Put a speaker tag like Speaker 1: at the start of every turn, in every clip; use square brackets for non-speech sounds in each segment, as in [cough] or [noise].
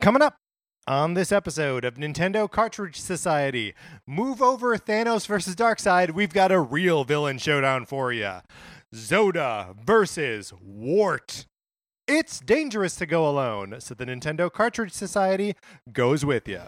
Speaker 1: Coming up on this episode of Nintendo Cartridge Society, move over Thanos versus Darkseid. We've got a real villain showdown for you. Zoda versus Wart. It's dangerous to go alone, so the Nintendo Cartridge Society goes with you.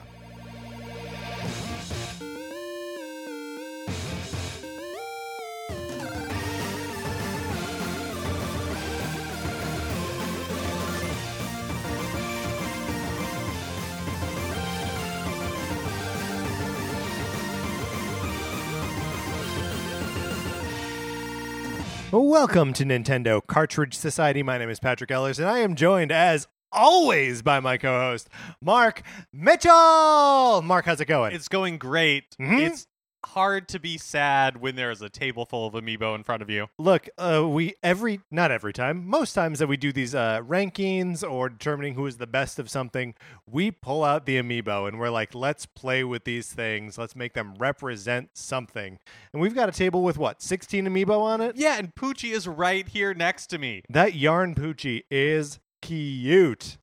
Speaker 1: Welcome to Nintendo Cartridge Society. My name is Patrick Ellers, and I am joined, as always, by my co host, Mark Mitchell. Mark, how's it going?
Speaker 2: It's going great.
Speaker 1: Mhm.
Speaker 2: It's hard to be sad when there's a table full of amiibo in front of you.
Speaker 1: Look, uh, we every not every time, most times that we do these uh, rankings or determining who is the best of something, we pull out the amiibo and we're like, let's play with these things. Let's make them represent something. And we've got a table with what, 16 amiibo on it?
Speaker 2: Yeah, and Poochy is right here next to me.
Speaker 1: That yarn Poochy is cute.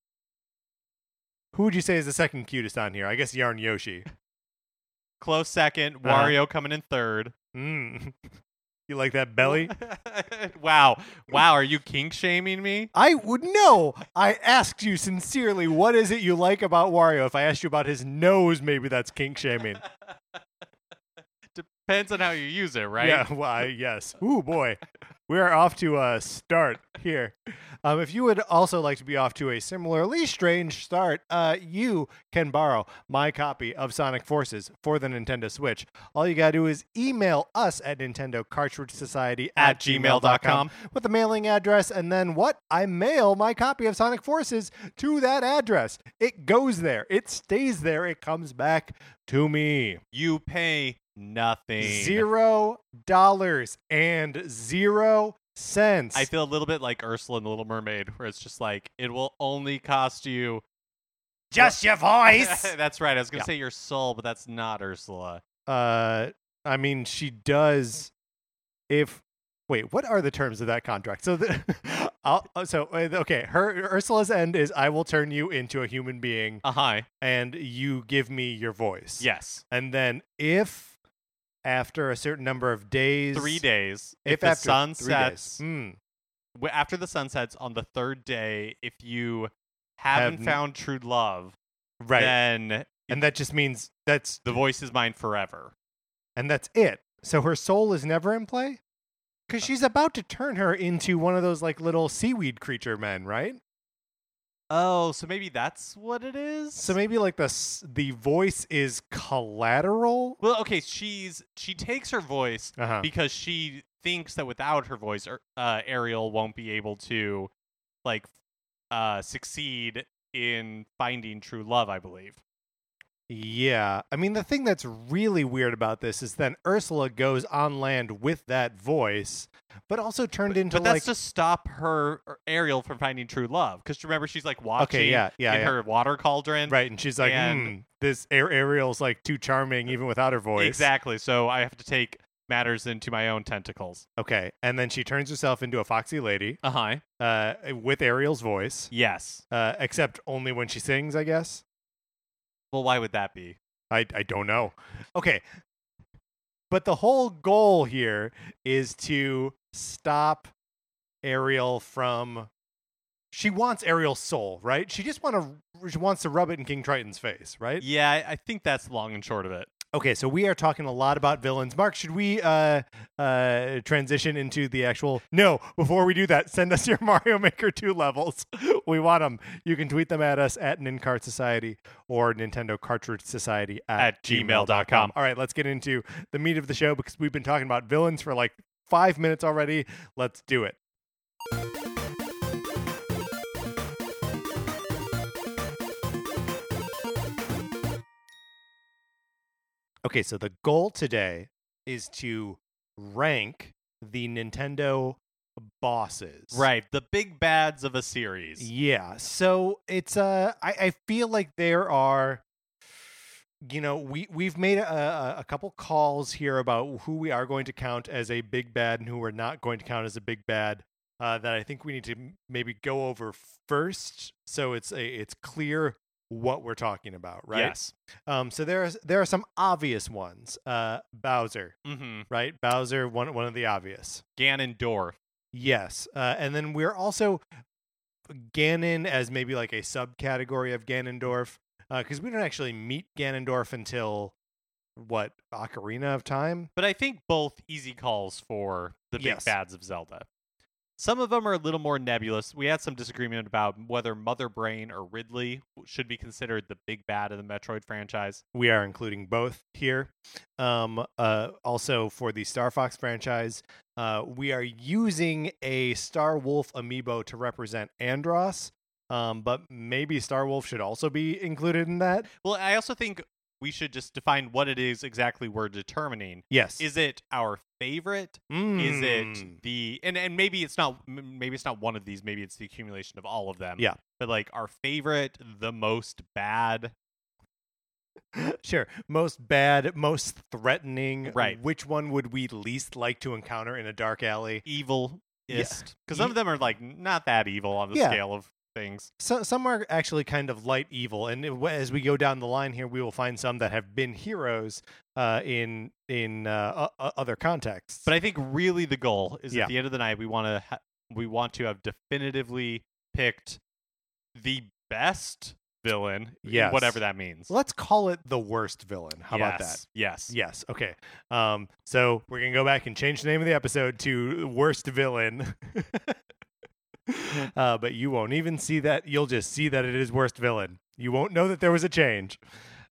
Speaker 1: Who would you say is the second cutest on here? I guess yarn Yoshi.
Speaker 2: Close second.
Speaker 1: Uh-huh.
Speaker 2: Wario coming in third.
Speaker 1: Mm. [laughs] you like that belly? [laughs]
Speaker 2: wow. Wow, are you kink shaming me?
Speaker 1: I would know. I asked you sincerely, what is it you like about Wario? If I asked you about his nose, maybe that's kink shaming. [laughs]
Speaker 2: Depends on how you use it, right?
Speaker 1: Yeah, well, yes. Ooh, boy. We are off to a start here. Um, if you would also like to be off to a similarly strange start, uh, you can borrow my copy of Sonic Forces for the Nintendo Switch. All you gotta do is email us at Nintendo Cartridge Society
Speaker 2: At gmail.com.
Speaker 1: with the mailing address, and then what? I mail my copy of Sonic Forces to that address. It goes there. It stays there. It comes back to me.
Speaker 2: You pay nothing.
Speaker 1: Zero dollars and zero cents.
Speaker 2: I feel a little bit like Ursula in The Little Mermaid, where it's just like, it will only cost you.
Speaker 1: just your voice. [laughs]
Speaker 2: that's right. I was going
Speaker 1: Yeah.
Speaker 2: to say your soul, but that's not Ursula.
Speaker 1: uh, I mean, she does. If wait, what are the terms of that contract? So the. [laughs] I'll, uh, so uh, okay, her Ursula's end is I will turn you into a human being,
Speaker 2: Uh huh.
Speaker 1: and you give me your voice.
Speaker 2: Yes.
Speaker 1: and then if after a certain number of days,
Speaker 2: Three days.
Speaker 1: if,
Speaker 2: If, the
Speaker 1: after
Speaker 2: sun sets,
Speaker 1: hmm.
Speaker 2: w- after the sun sets on the third day, if you haven't
Speaker 1: Have
Speaker 2: found true love,
Speaker 1: right,
Speaker 2: then
Speaker 1: and that just means that's
Speaker 2: the voice is mine forever.
Speaker 1: and that's it. So her soul is never in play? Because uh she's about to turn her into one of those like little seaweed creature men, right?
Speaker 2: Oh, so maybe that's what it is.
Speaker 1: So maybe like the the voice is collateral.
Speaker 2: well, okay, she's she takes her voice
Speaker 1: Uh-huh.
Speaker 2: because she thinks that without her voice, uh, Ariel won't be able to like uh, succeed in finding true love. I believe.
Speaker 1: Yeah, I mean the thing that's really weird about this is then Ursula goes on land with that voice, but also turned into
Speaker 2: but
Speaker 1: like
Speaker 2: that's to stop her Ariel from finding true love. Because remember, she's like watching okay,
Speaker 1: yeah, yeah,
Speaker 2: in
Speaker 1: yeah.
Speaker 2: her water cauldron.
Speaker 1: right, and she's like,
Speaker 2: and-
Speaker 1: hmm, this Ar- Ariel's like too charming even without her voice.
Speaker 2: Exactly. So I have to take matters into my own tentacles.
Speaker 1: Okay, and then she turns herself into a foxy lady
Speaker 2: Uh huh.
Speaker 1: uh, with Ariel's voice,
Speaker 2: Yes.
Speaker 1: uh, except only when she sings, I guess.
Speaker 2: Well, why would that be?
Speaker 1: I I don't know. Okay. But the whole goal here is to stop Ariel from she wants Ariel's soul, right? She just want to she wants to rub it in King Triton's face, right?
Speaker 2: Yeah, I- I think that's long and short of it.
Speaker 1: Okay, so we are talking a lot about villains. Mark, should we uh uh transition into the actual No, before we do that, send us your [laughs] Mario Maker 2 levels. [laughs] we want them. You can tweet them at us at Nincart Society or Nintendo Cartridge Society at,
Speaker 2: At gmail.com.
Speaker 1: All right, let's get into the meat of the show because we've been talking about villains for like 5 minutes already. Let's do it. Okay, so the goal today is to rank the Nintendo bosses.
Speaker 2: Right. The big bads of a series.
Speaker 1: Yeah. So it's uh I, I feel like there are you know, we we've made a, a, a couple calls here about who we are going to count as a big bad and who we're not going to count as a big bad. Uh, that I think we need to maybe go over first, so it's a it's clear what we're talking about, right?
Speaker 2: Yes.
Speaker 1: Um, so there's there are some obvious ones. Uh, Bowser,
Speaker 2: Mm-hmm.
Speaker 1: right? Bowser, one one of the obvious.
Speaker 2: Ganondorf.
Speaker 1: Yes, uh, and then we're also Ganon as maybe like a subcategory of Ganondorf, because we don't actually meet Ganondorf until what Ocarina of Time.
Speaker 2: But I think both easy calls for the big
Speaker 1: Yes.
Speaker 2: bads of Zelda. Some of them are a little more nebulous. We had some disagreement about whether Mother Brain or Ridley should be considered the big bad of the Metroid franchise.
Speaker 1: We are including both here. Um, uh, also for the Star Fox franchise, uh, we are using a Star Wolf amiibo to represent Andross. Um, but maybe Star Wolf should also be included in that.
Speaker 2: Well, I also think we should just define what it is exactly we're determining.
Speaker 1: Yes.
Speaker 2: Is it our favorite? Is
Speaker 1: Mm.
Speaker 2: it the and and maybe it's not maybe it's not one of these, maybe it's the accumulation of all of them.
Speaker 1: Yeah.
Speaker 2: But like our favorite, the most bad. [laughs]
Speaker 1: sure most bad most threatening
Speaker 2: Right.
Speaker 1: which one would we least like to encounter in a dark alley
Speaker 2: evil
Speaker 1: Yeah.
Speaker 2: because some of them are like not that evil on the
Speaker 1: Yeah.
Speaker 2: scale of things.
Speaker 1: so, some are actually kind of light evil and it- as we go down the line here we will find some that have been heroes uh, in in uh, o- other contexts
Speaker 2: But I think really the goal is
Speaker 1: Yeah.
Speaker 2: at the end of the night we want to ha- we want to have definitively picked the best villain,
Speaker 1: Yes.
Speaker 2: whatever that means.
Speaker 1: let's call it the worst villain how about that
Speaker 2: Yes, Yes.
Speaker 1: Yes. Okay. Um. So we're gonna go back and change the name of the episode to worst villain. [laughs] [laughs] uh, but you won't even see that. You'll just see that it is worst villain. You won't know that there was a change.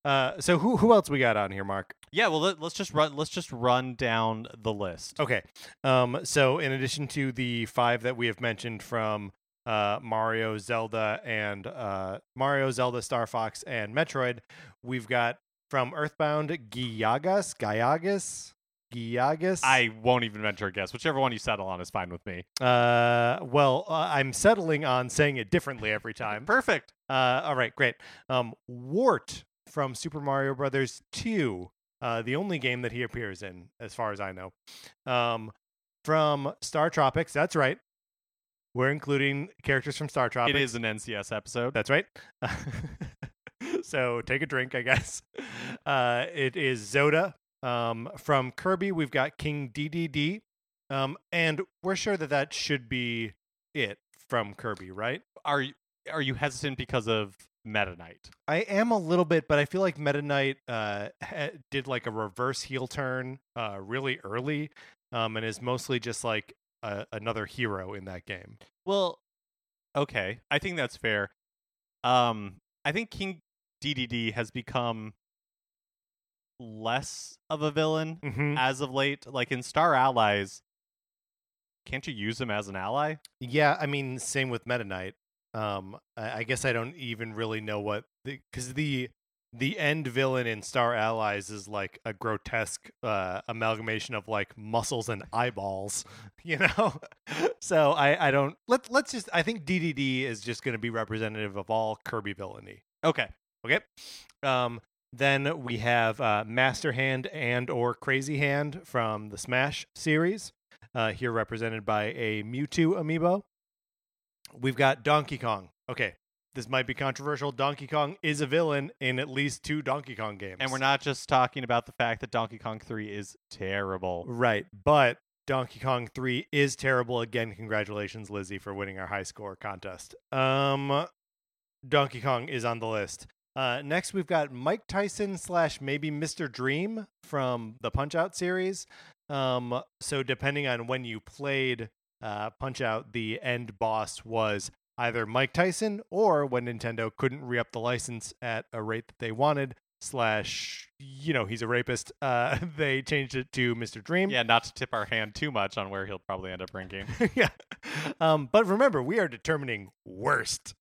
Speaker 1: Uh. So who who else we got on here, Mark?
Speaker 2: Yeah. Well, let, let's just run. Let's just run down the list.
Speaker 1: Okay. Um. So in addition to the five that we have mentioned from uh, Mario, Zelda, and uh, Mario, Zelda, Star Fox, and Metroid, we've got from Earthbound, Giyagas, Giyagas, Giyagas.
Speaker 2: I won't even venture a guess. Whichever one you settle on is fine with me.
Speaker 1: Uh, well, uh, I'm settling on saying it differently every time.
Speaker 2: Perfect.
Speaker 1: Uh, all right, great. Um, Wart from Super Mario Brothers 2, uh, the only game that he appears in, as far as I know. Um, from Star Tropics, that's right. We're including characters from Star Tropics.
Speaker 2: It is an NCS episode.
Speaker 1: That's right. [laughs] so take a drink, I guess. [laughs] Uh, it is Zoda. Um, from Kirby, we've got King Dedede. Um, and we're sure that that should be it from Kirby, right?
Speaker 2: Are you are you hesitant because of Meta Knight?
Speaker 1: I am a little bit, but I feel like Meta Knight uh, ha- did like a reverse heel turn uh, really early um, and is mostly just like a- another hero in that game.
Speaker 2: Well, okay. I think that's fair. Um, I think King Dedede has become less of a villain
Speaker 1: Mm-hmm.
Speaker 2: as of late. Like in Star Allies, can't you use him as an ally?
Speaker 1: Yeah, I mean, same with Meta Knight. Um, I, I guess I don't even really know what because the, the end villain in Star Allies is like a grotesque uh, amalgamation of like muscles and eyeballs, [laughs] you know. [laughs] so I I don't let let's just I think Dedede is just going to be representative of all Kirby villainy.
Speaker 2: Okay.
Speaker 1: Okay. Um, then we have uh, Master Hand and or Crazy Hand from the Smash series, uh, here represented by a Mewtwo amiibo. We've got Donkey Kong. Okay, this might be controversial. Donkey Kong is a villain in at least two Donkey Kong games.
Speaker 2: And we're not just talking about the fact that Donkey Kong 3 is terrible.
Speaker 1: right, but Donkey Kong 3 is terrible. Again, congratulations, Lizzie, for winning our high score contest. Um, Donkey Kong is on the list. Uh, next, we've got Mike Tyson slash maybe Mr. Dream from the Punch Out series. Um, so depending on when you played uh, Punch Out, the end boss was either Mike Tyson or when Nintendo couldn't re up the license at a rate that they wanted. Slash, you know, he's a rapist. Uh, [laughs] they changed it to Mr. Dream.
Speaker 2: Yeah, not to tip our hand too much on where he'll probably end up ranking. [laughs]
Speaker 1: yeah. Um, but remember, we are determining worst.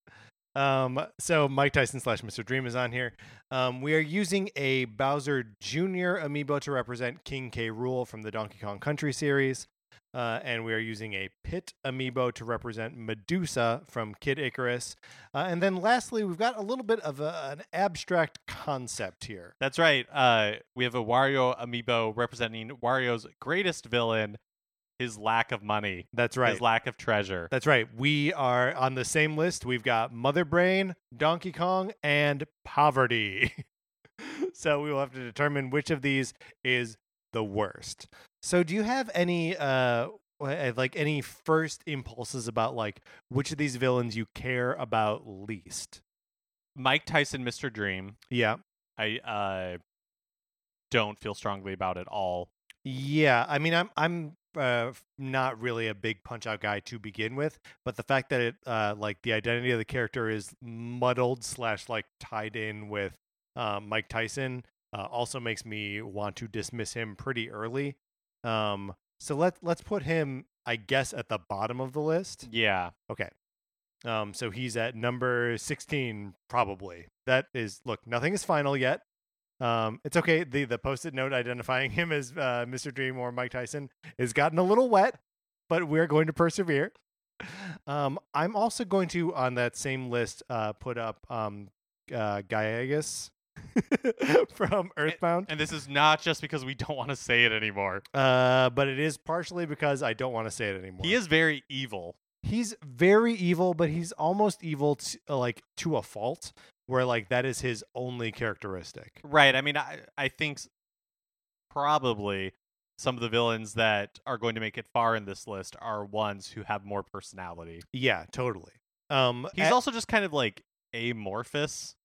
Speaker 1: Um, so Mike Tyson slash Mr. Dream is on here. Um, we are using a Bowser Jr. amiibo to represent King K. Rool from the Donkey Kong Country series. Uh, and we are using a Pit amiibo to represent Medusa from Kid Icarus. Uh, and then lastly, we've got a little bit of a, an abstract concept here.
Speaker 2: That's right. Uh, we have a Wario amiibo representing Wario's greatest villain, his lack of money,
Speaker 1: That's right.
Speaker 2: his lack of treasure.
Speaker 1: That's right. We are on the same list. We've got Mother Brain, Donkey Kong, and Poverty. [laughs] so we will have to determine which of these is the worst. So do you have any uh like any first impulses about like which of these villains you care about least?
Speaker 2: Mike Tyson, Mr. Dream.
Speaker 1: Yeah.
Speaker 2: I uh, don't feel strongly about at all.
Speaker 1: Yeah, I mean, I'm I'm uh, not really a big Punch Out guy to begin with, but the fact that it uh, like the identity of the character is muddled slash like tied in with um, Mike Tyson uh, also makes me want to dismiss him pretty early. Um, so let let's put him, I guess, at the bottom of the list.
Speaker 2: Yeah.
Speaker 1: Okay. Um, so he's at number 16, probably. That is, look, nothing is final yet. Um, it's okay. The the post-it note identifying [laughs] him as uh, Mr. Dream or Mike Tyson has gotten a little wet, but we're going to persevere. [laughs] Um, I'm also going to on that same list uh, put up um, uh, Gaiagus [laughs] from Earthbound,
Speaker 2: And this is not just because we don't want to say it anymore.
Speaker 1: uh, but it is partially because I don't want to say it anymore.
Speaker 2: He is very evil.
Speaker 1: he's very evil, but he's almost evil to, like to a fault, where like that is his only characteristic.
Speaker 2: Right. I mean, I, I think probably some of the villains that are going to make it far in this list are ones who have more personality.
Speaker 1: Yeah, totally. Um,
Speaker 2: He's
Speaker 1: a-
Speaker 2: also just kind of like amorphous.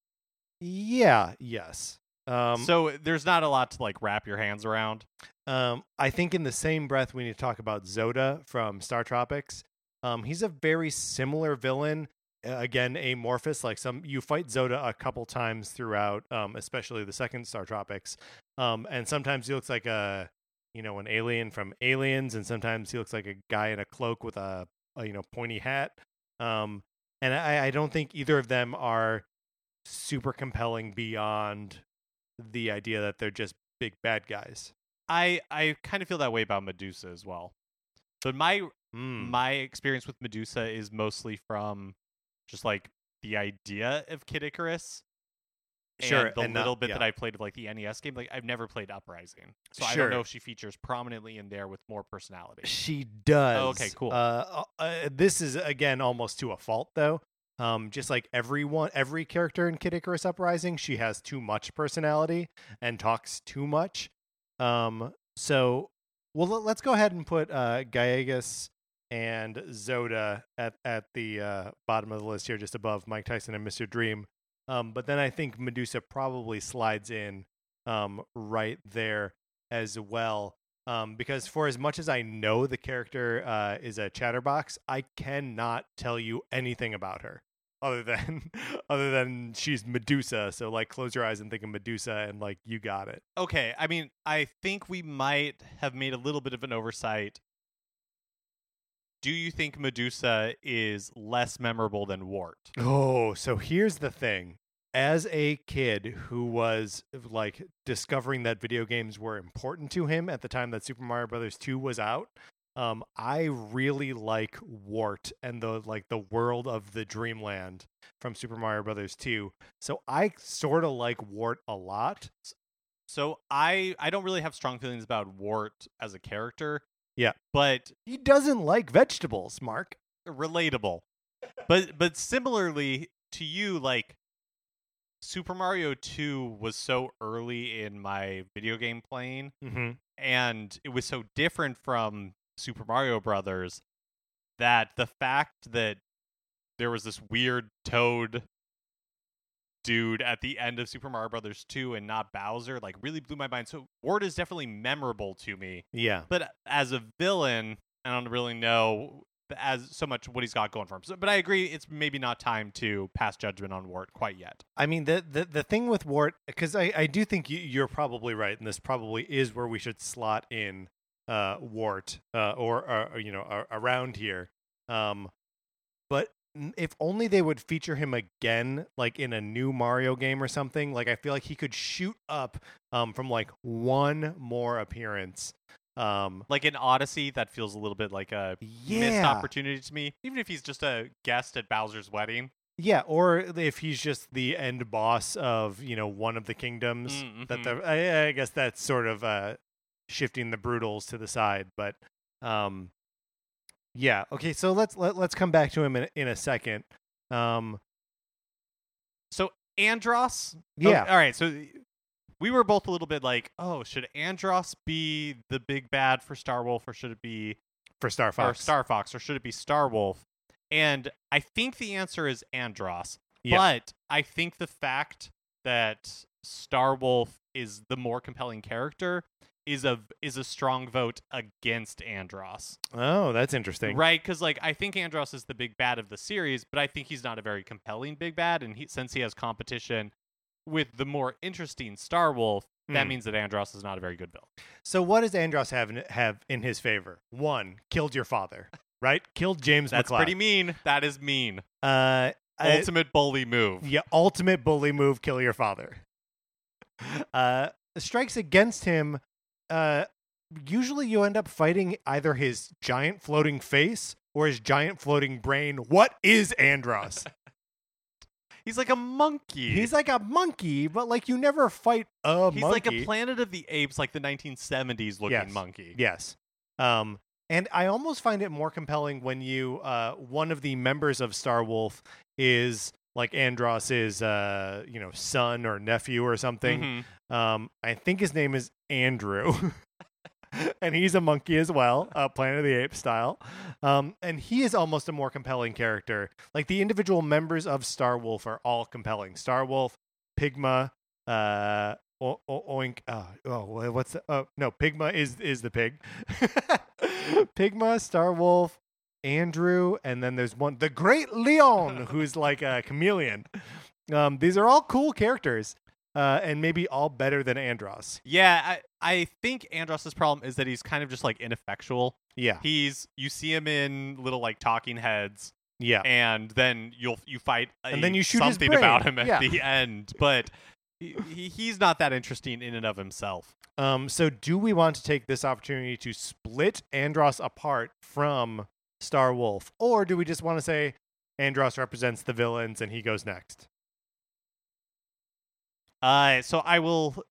Speaker 1: yeah, yes. Um,
Speaker 2: so there's not a lot to like wrap your hands around.
Speaker 1: Um, I think in the same breath we need to talk about Zoda from Star Tropics. Um, he's a very similar villain. Again, amorphous. Like some, you fight Zoda a couple times throughout, um, especially the second Star Tropics. Um, and sometimes he looks like a, you know, an alien from Aliens, and sometimes he looks like a guy in a cloak with a, a you know, pointy hat. Um, and I, I don't think either of them are super compelling beyond the idea that they're just big bad guys.
Speaker 2: I I kind of feel that way about Medusa as well. But my
Speaker 1: Mm.
Speaker 2: my experience with Medusa is mostly from just like the idea of Kid Icarus.
Speaker 1: Sure,
Speaker 2: and the
Speaker 1: and not-
Speaker 2: little bit
Speaker 1: yeah.
Speaker 2: that I played of like the NES game, like I've never played Uprising, so I don't know if she features prominently in there with more personality.
Speaker 1: She does.
Speaker 2: Oh, okay, cool.
Speaker 1: Uh, uh, this is again almost to a fault though. Um, just like everyone, every character in Kid Icarus Uprising, she has too much personality and talks too much. Um, so, well, let- let's go ahead and put uh, Gaiagus and Zoda at at the uh, bottom of the list here, just above Mike Tyson and Mr. Dream. Um, but then I think Medusa probably slides in um, right there as well. Um, because for as much as I know the character uh, is a chatterbox, I cannot tell you anything about her other than [laughs] other than she's Medusa. So like, close your eyes and think of Medusa, and like you got it.
Speaker 2: Okay, I mean, I think we might have made a little bit of an oversight. Do you think Medusa is less memorable than Wart?
Speaker 1: Oh, so here's the thing. As a kid who was like discovering that video games were important to him at the time that Super Mario Brothers 2 was out, um, I really like Wart and the like the world of the Dreamland from Super Mario Brothers 2. So I sort of like Wart a lot.
Speaker 2: So I I don't really have strong feelings about Wart as a character.
Speaker 1: Yeah.
Speaker 2: But
Speaker 1: He doesn't like vegetables, Mark.
Speaker 2: relatable. But but similarly to you, like Super Mario 2 was so early in my video game playing
Speaker 1: Mm-hmm.
Speaker 2: and it was so different from Super Mario Brothers that the fact that there was this weird toad dude at the end of Super Mario Brothers 2 and not Bowser like really blew my mind. So Wart is definitely memorable to me,
Speaker 1: Yeah.
Speaker 2: but as a villain, I don't really know as so much what he's got going for him. So, but I agree, it's maybe not time to pass judgment on Wart quite yet.
Speaker 1: I mean the the, the thing with Wart because I, I do think you, you're probably right, and this probably is where we should slot in uh, Wart uh, or, or you know around here. Um, but if only they would feature him again, like in a new Mario game or something. Like I feel like he could shoot up um, from like one more appearance. Um,
Speaker 2: Like in Odyssey, that feels a little bit like a missed opportunity to me, even if he's just a guest at Bowser's wedding.
Speaker 1: yeah, or if he's just the end boss of you know one of the kingdoms.
Speaker 2: Mm,
Speaker 1: that
Speaker 2: mhm.
Speaker 1: the I, I guess that's sort of uh shifting the brutals to the side but Um, yeah. Okay. So let's let, let's come back to him in, in a second. Um,
Speaker 2: So Andross. oh,
Speaker 1: yeah.
Speaker 2: all right. So we were both a little bit like, oh, should Andross be the big bad for Star Wolf, or should it be
Speaker 1: for Star Fox? or.
Speaker 2: Star Fox, or should it be Star Wolf? And I think the answer is Andross.
Speaker 1: Yeah.
Speaker 2: But I think the fact that Star Wolf is the more compelling character is a is a strong vote against Andross.
Speaker 1: Oh, that's interesting.
Speaker 2: Right? Because like I think Andross is the big bad of the series, but I think he's not a very compelling big bad. And he, since he has competition with the more interesting Star Wolf, that
Speaker 1: Mm.
Speaker 2: means that Andross is not a very good villain.
Speaker 1: So what does Andross have in, have in his favor? One, killed your father. Right? Killed James
Speaker 2: That's pretty mean. That is mean.
Speaker 1: Uh, I-
Speaker 2: Ultimate bully move.
Speaker 1: Yeah, ultimate bully move, kill your father. [laughs] Uh, strikes against him. Uh, usually you end up fighting either his giant floating face or his giant floating brain. What is Andross? [laughs]
Speaker 2: He's like a monkey.
Speaker 1: He's like a monkey, but like you never fight a monkey.
Speaker 2: He's
Speaker 1: monkey.
Speaker 2: like a Planet of the Apes, like the 1970s looking
Speaker 1: Yes.
Speaker 2: monkey.
Speaker 1: Yes. Um, and I almost find it more compelling when you uh, one of the members of Star Wolf is like Andross's uh, you know son or nephew or something.
Speaker 2: Mhm.
Speaker 1: Um, I think his name is Andrew. [laughs] and he's a monkey as well, uh, Planet of the Apes style. Um, and he is almost a more compelling character. Like the individual members of Star Wolf are all compelling. Star Wolf, Pigma, uh, o- o- Oink. Uh, oh, what's the, oh no, Pigma is is the pig. [laughs] Pigma, Star Wolf, Andrew, and then there's one, the Great Leon, [laughs] who's like a chameleon. Um, these are all cool characters, uh, and maybe all better than Andross.
Speaker 2: Yeah, I, I think Andross's problem is that he's kind of just like ineffectual.
Speaker 1: Yeah,
Speaker 2: He's you see him in little like talking heads,
Speaker 1: yeah.
Speaker 2: and then you'll you fight a,
Speaker 1: And then you shoot
Speaker 2: something about him at
Speaker 1: Yeah.
Speaker 2: the end, but he, he, he's not that interesting in and of himself.
Speaker 1: Um, so do we want to take this opportunity to split Andross apart from Star Wolf, or do we just want to say Andross represents the villains and he goes next?
Speaker 2: Uh, so I will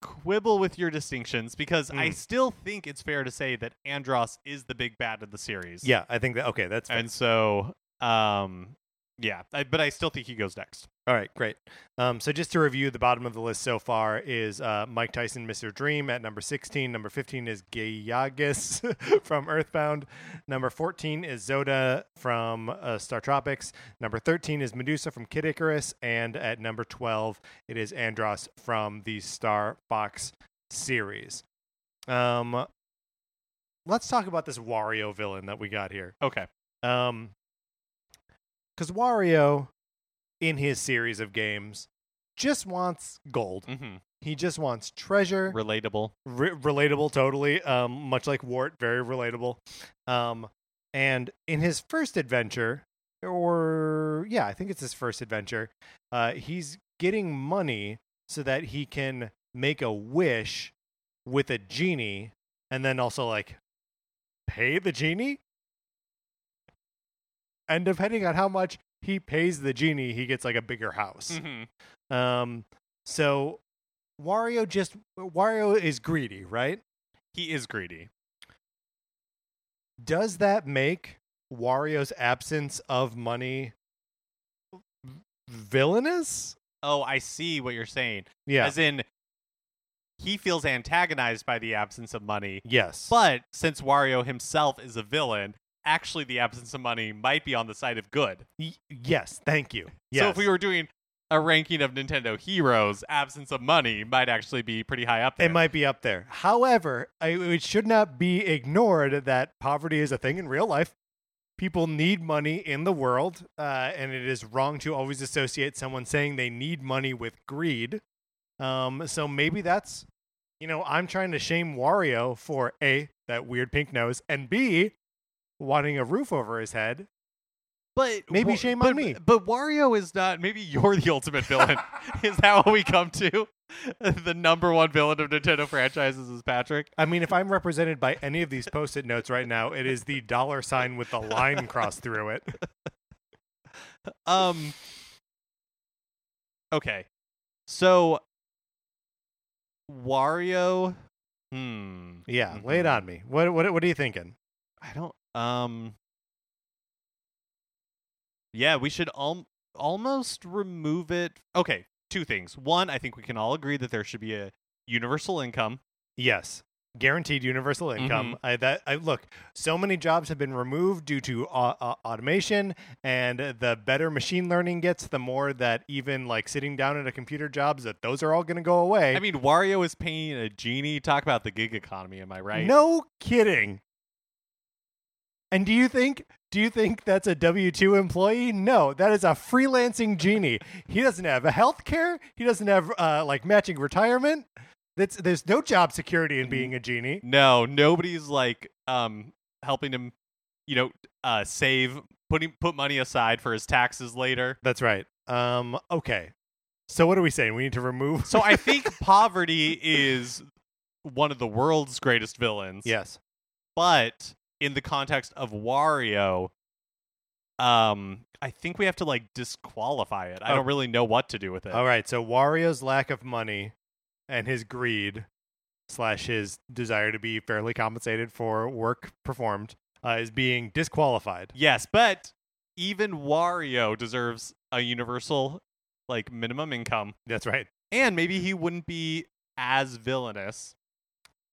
Speaker 2: quibble with your distinctions because I
Speaker 1: Mm.
Speaker 2: still think it's fair to say that Andross is the big bad of the series.
Speaker 1: Yeah, I think that. Okay, that's fair.
Speaker 2: and so um, yeah, I, but I still think he goes next.
Speaker 1: All right, great. Um, so just to review, the bottom of the list so far is uh, Mike Tyson, Mr. Dream at number 16. Number 15 is Gayagis [laughs] from Earthbound. Number 14 is Zoda from uh, Star Tropics. Number 13 is Medusa from Kid Icarus. And at number 12, it is Andross from the Star Fox series. Um, let's talk about this Wario villain that we got here.
Speaker 2: Okay.
Speaker 1: Um, because Wario, in his series of games, just wants gold.
Speaker 2: hmm
Speaker 1: He just wants treasure.
Speaker 2: Relatable.
Speaker 1: Re- relatable, totally. Um, much like Wart, very relatable. Um, and in his first adventure, or yeah, I think it's his first adventure, uh, he's getting money so that he can make a wish with a genie, and then also like pay the genie. And depending on how much he pays the genie, he gets like a bigger house.
Speaker 2: hmm
Speaker 1: Um, so Wario just Wario is greedy, right?
Speaker 2: He is greedy.
Speaker 1: Does that make Wario's absence of money villainous?
Speaker 2: Oh, I see what you're saying.
Speaker 1: Yeah.
Speaker 2: As in, he feels antagonized by the absence of money.
Speaker 1: yes.
Speaker 2: But since Wario himself is a villain, actually the absence of money might be on the side of good.
Speaker 1: Y- yes. Thank you. Yes.
Speaker 2: So if we were doing a ranking of Nintendo heroes, absence of money might actually be pretty high up there.
Speaker 1: It might be up there. However, I, it should not be ignored that poverty is a thing in real life. People need money in the world, uh, and it is wrong to always associate someone saying they need money with greed. Um, so maybe that's, you know, I'm trying to shame Wario for A, that weird pink nose, and B, wanting a roof over his head.
Speaker 2: But
Speaker 1: Maybe shame
Speaker 2: but,
Speaker 1: on me.
Speaker 2: But Wario is not. Maybe you're the ultimate villain. [laughs] [laughs] is that what we come to? [laughs] the number one villain of Nintendo franchises is Patrick.
Speaker 1: I mean, if I'm represented by any of these post it notes right now, it is the dollar sign with the line crossed through it.
Speaker 2: Um. Okay, so Wario Hmm.
Speaker 1: Yeah, lay it
Speaker 2: Mhm.
Speaker 1: on me. What what what are you thinking?
Speaker 2: I don't. Um. Yeah, we should al- almost remove it. Okay, two things. One, I think we can all agree that there should be a universal income.
Speaker 1: Yes. Guaranteed universal income.
Speaker 2: Mm-hmm.
Speaker 1: I, that I look. So many jobs have been removed due to uh, uh, automation, and the better machine learning gets, the more that even like sitting down at a computer jobs that those are all going to go away.
Speaker 2: I mean, Wario is paying a genie. Talk about the gig economy. Am I right?
Speaker 1: No kidding. And do you think do you think that's a W two employee? No, that is a freelancing genie. He doesn't have a health care. He doesn't have uh, like matching retirement. That's there's no job security in being a genie.
Speaker 2: No, nobody's like um helping him, you know, uh save putting put money aside for his taxes later.
Speaker 1: That's right. Um. Okay. So what are we saying? We need to remove.
Speaker 2: So I think [laughs] poverty is one of the world's greatest villains.
Speaker 1: yes.
Speaker 2: But in the context of Wario, um, I think we have to like disqualify it. I don't really know what to do with it.
Speaker 1: All right. So Wario's lack of money and his greed slash his desire to be fairly compensated for work performed uh, is being disqualified.
Speaker 2: Yes, but even Wario deserves a universal like minimum income,
Speaker 1: That's right.
Speaker 2: and maybe he wouldn't be as villainous.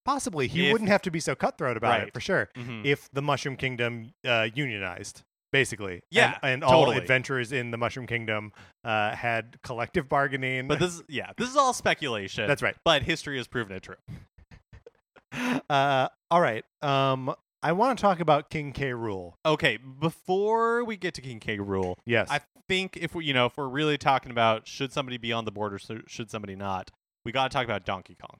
Speaker 1: Possibly he
Speaker 2: If-
Speaker 1: wouldn't have to be so cutthroat about it for sure.
Speaker 2: Mhm.
Speaker 1: If the Mushroom Kingdom uh, unionized, basically,
Speaker 2: Yeah,
Speaker 1: and, and all
Speaker 2: totally.
Speaker 1: adventurers in the Mushroom Kingdom uh, had collective bargaining.
Speaker 2: But this, yeah, this is all speculation.
Speaker 1: that's right.
Speaker 2: But history has proven it true. [laughs]
Speaker 1: Uh, all right. Um, I want to talk about King K. Rool.
Speaker 2: Okay, before we get to King K. Rool,
Speaker 1: Yes.
Speaker 2: I think if we, you know, if we're really talking about should somebody be on the board or should somebody not, we got to talk about Donkey Kong.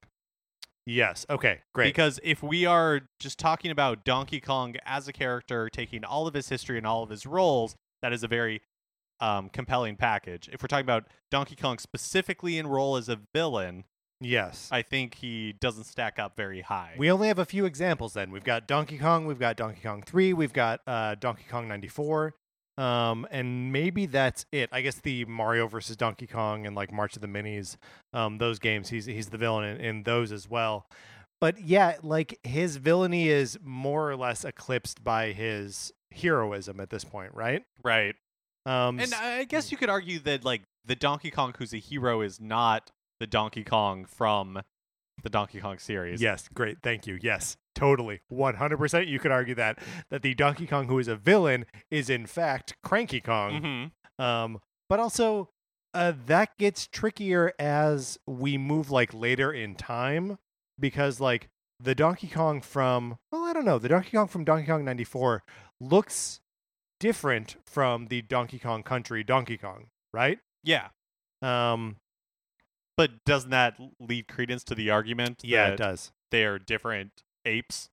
Speaker 1: Yes. Okay. Great.
Speaker 2: Because if we are just talking about Donkey Kong as a character, taking all of his history and all of his roles, that is a very um, compelling package. If we're talking about Donkey Kong specifically in role as a villain,
Speaker 1: yes.
Speaker 2: I think he doesn't stack up very high.
Speaker 1: We only have a few examples then. We've got Donkey Kong, we've got Donkey Kong 3, we've got uh, Donkey Kong 94. Um, and maybe that's it. I guess the Mario versus Donkey Kong and like March of the Minis, um, those games, he's he's the villain in, in those as well. But yeah, like his villainy is more or less eclipsed by his heroism at this point, right?
Speaker 2: right.
Speaker 1: Um,
Speaker 2: And I guess you could argue that like the Donkey Kong who's a hero is not the Donkey Kong from the Donkey Kong series.
Speaker 1: Yes, great. Thank you. Yes, totally. 100% you could argue that that the Donkey Kong who is a villain is in fact Cranky Kong.
Speaker 2: hmm
Speaker 1: Um but also uh that gets trickier as we move like later in time because like the Donkey Kong from well, I don't know, the Donkey Kong from Donkey Kong 94 looks different from the Donkey Kong Country Donkey Kong, right?
Speaker 2: Yeah.
Speaker 1: Um
Speaker 2: But doesn't that lead credence to the argument
Speaker 1: yeah, it does.
Speaker 2: they are different apes?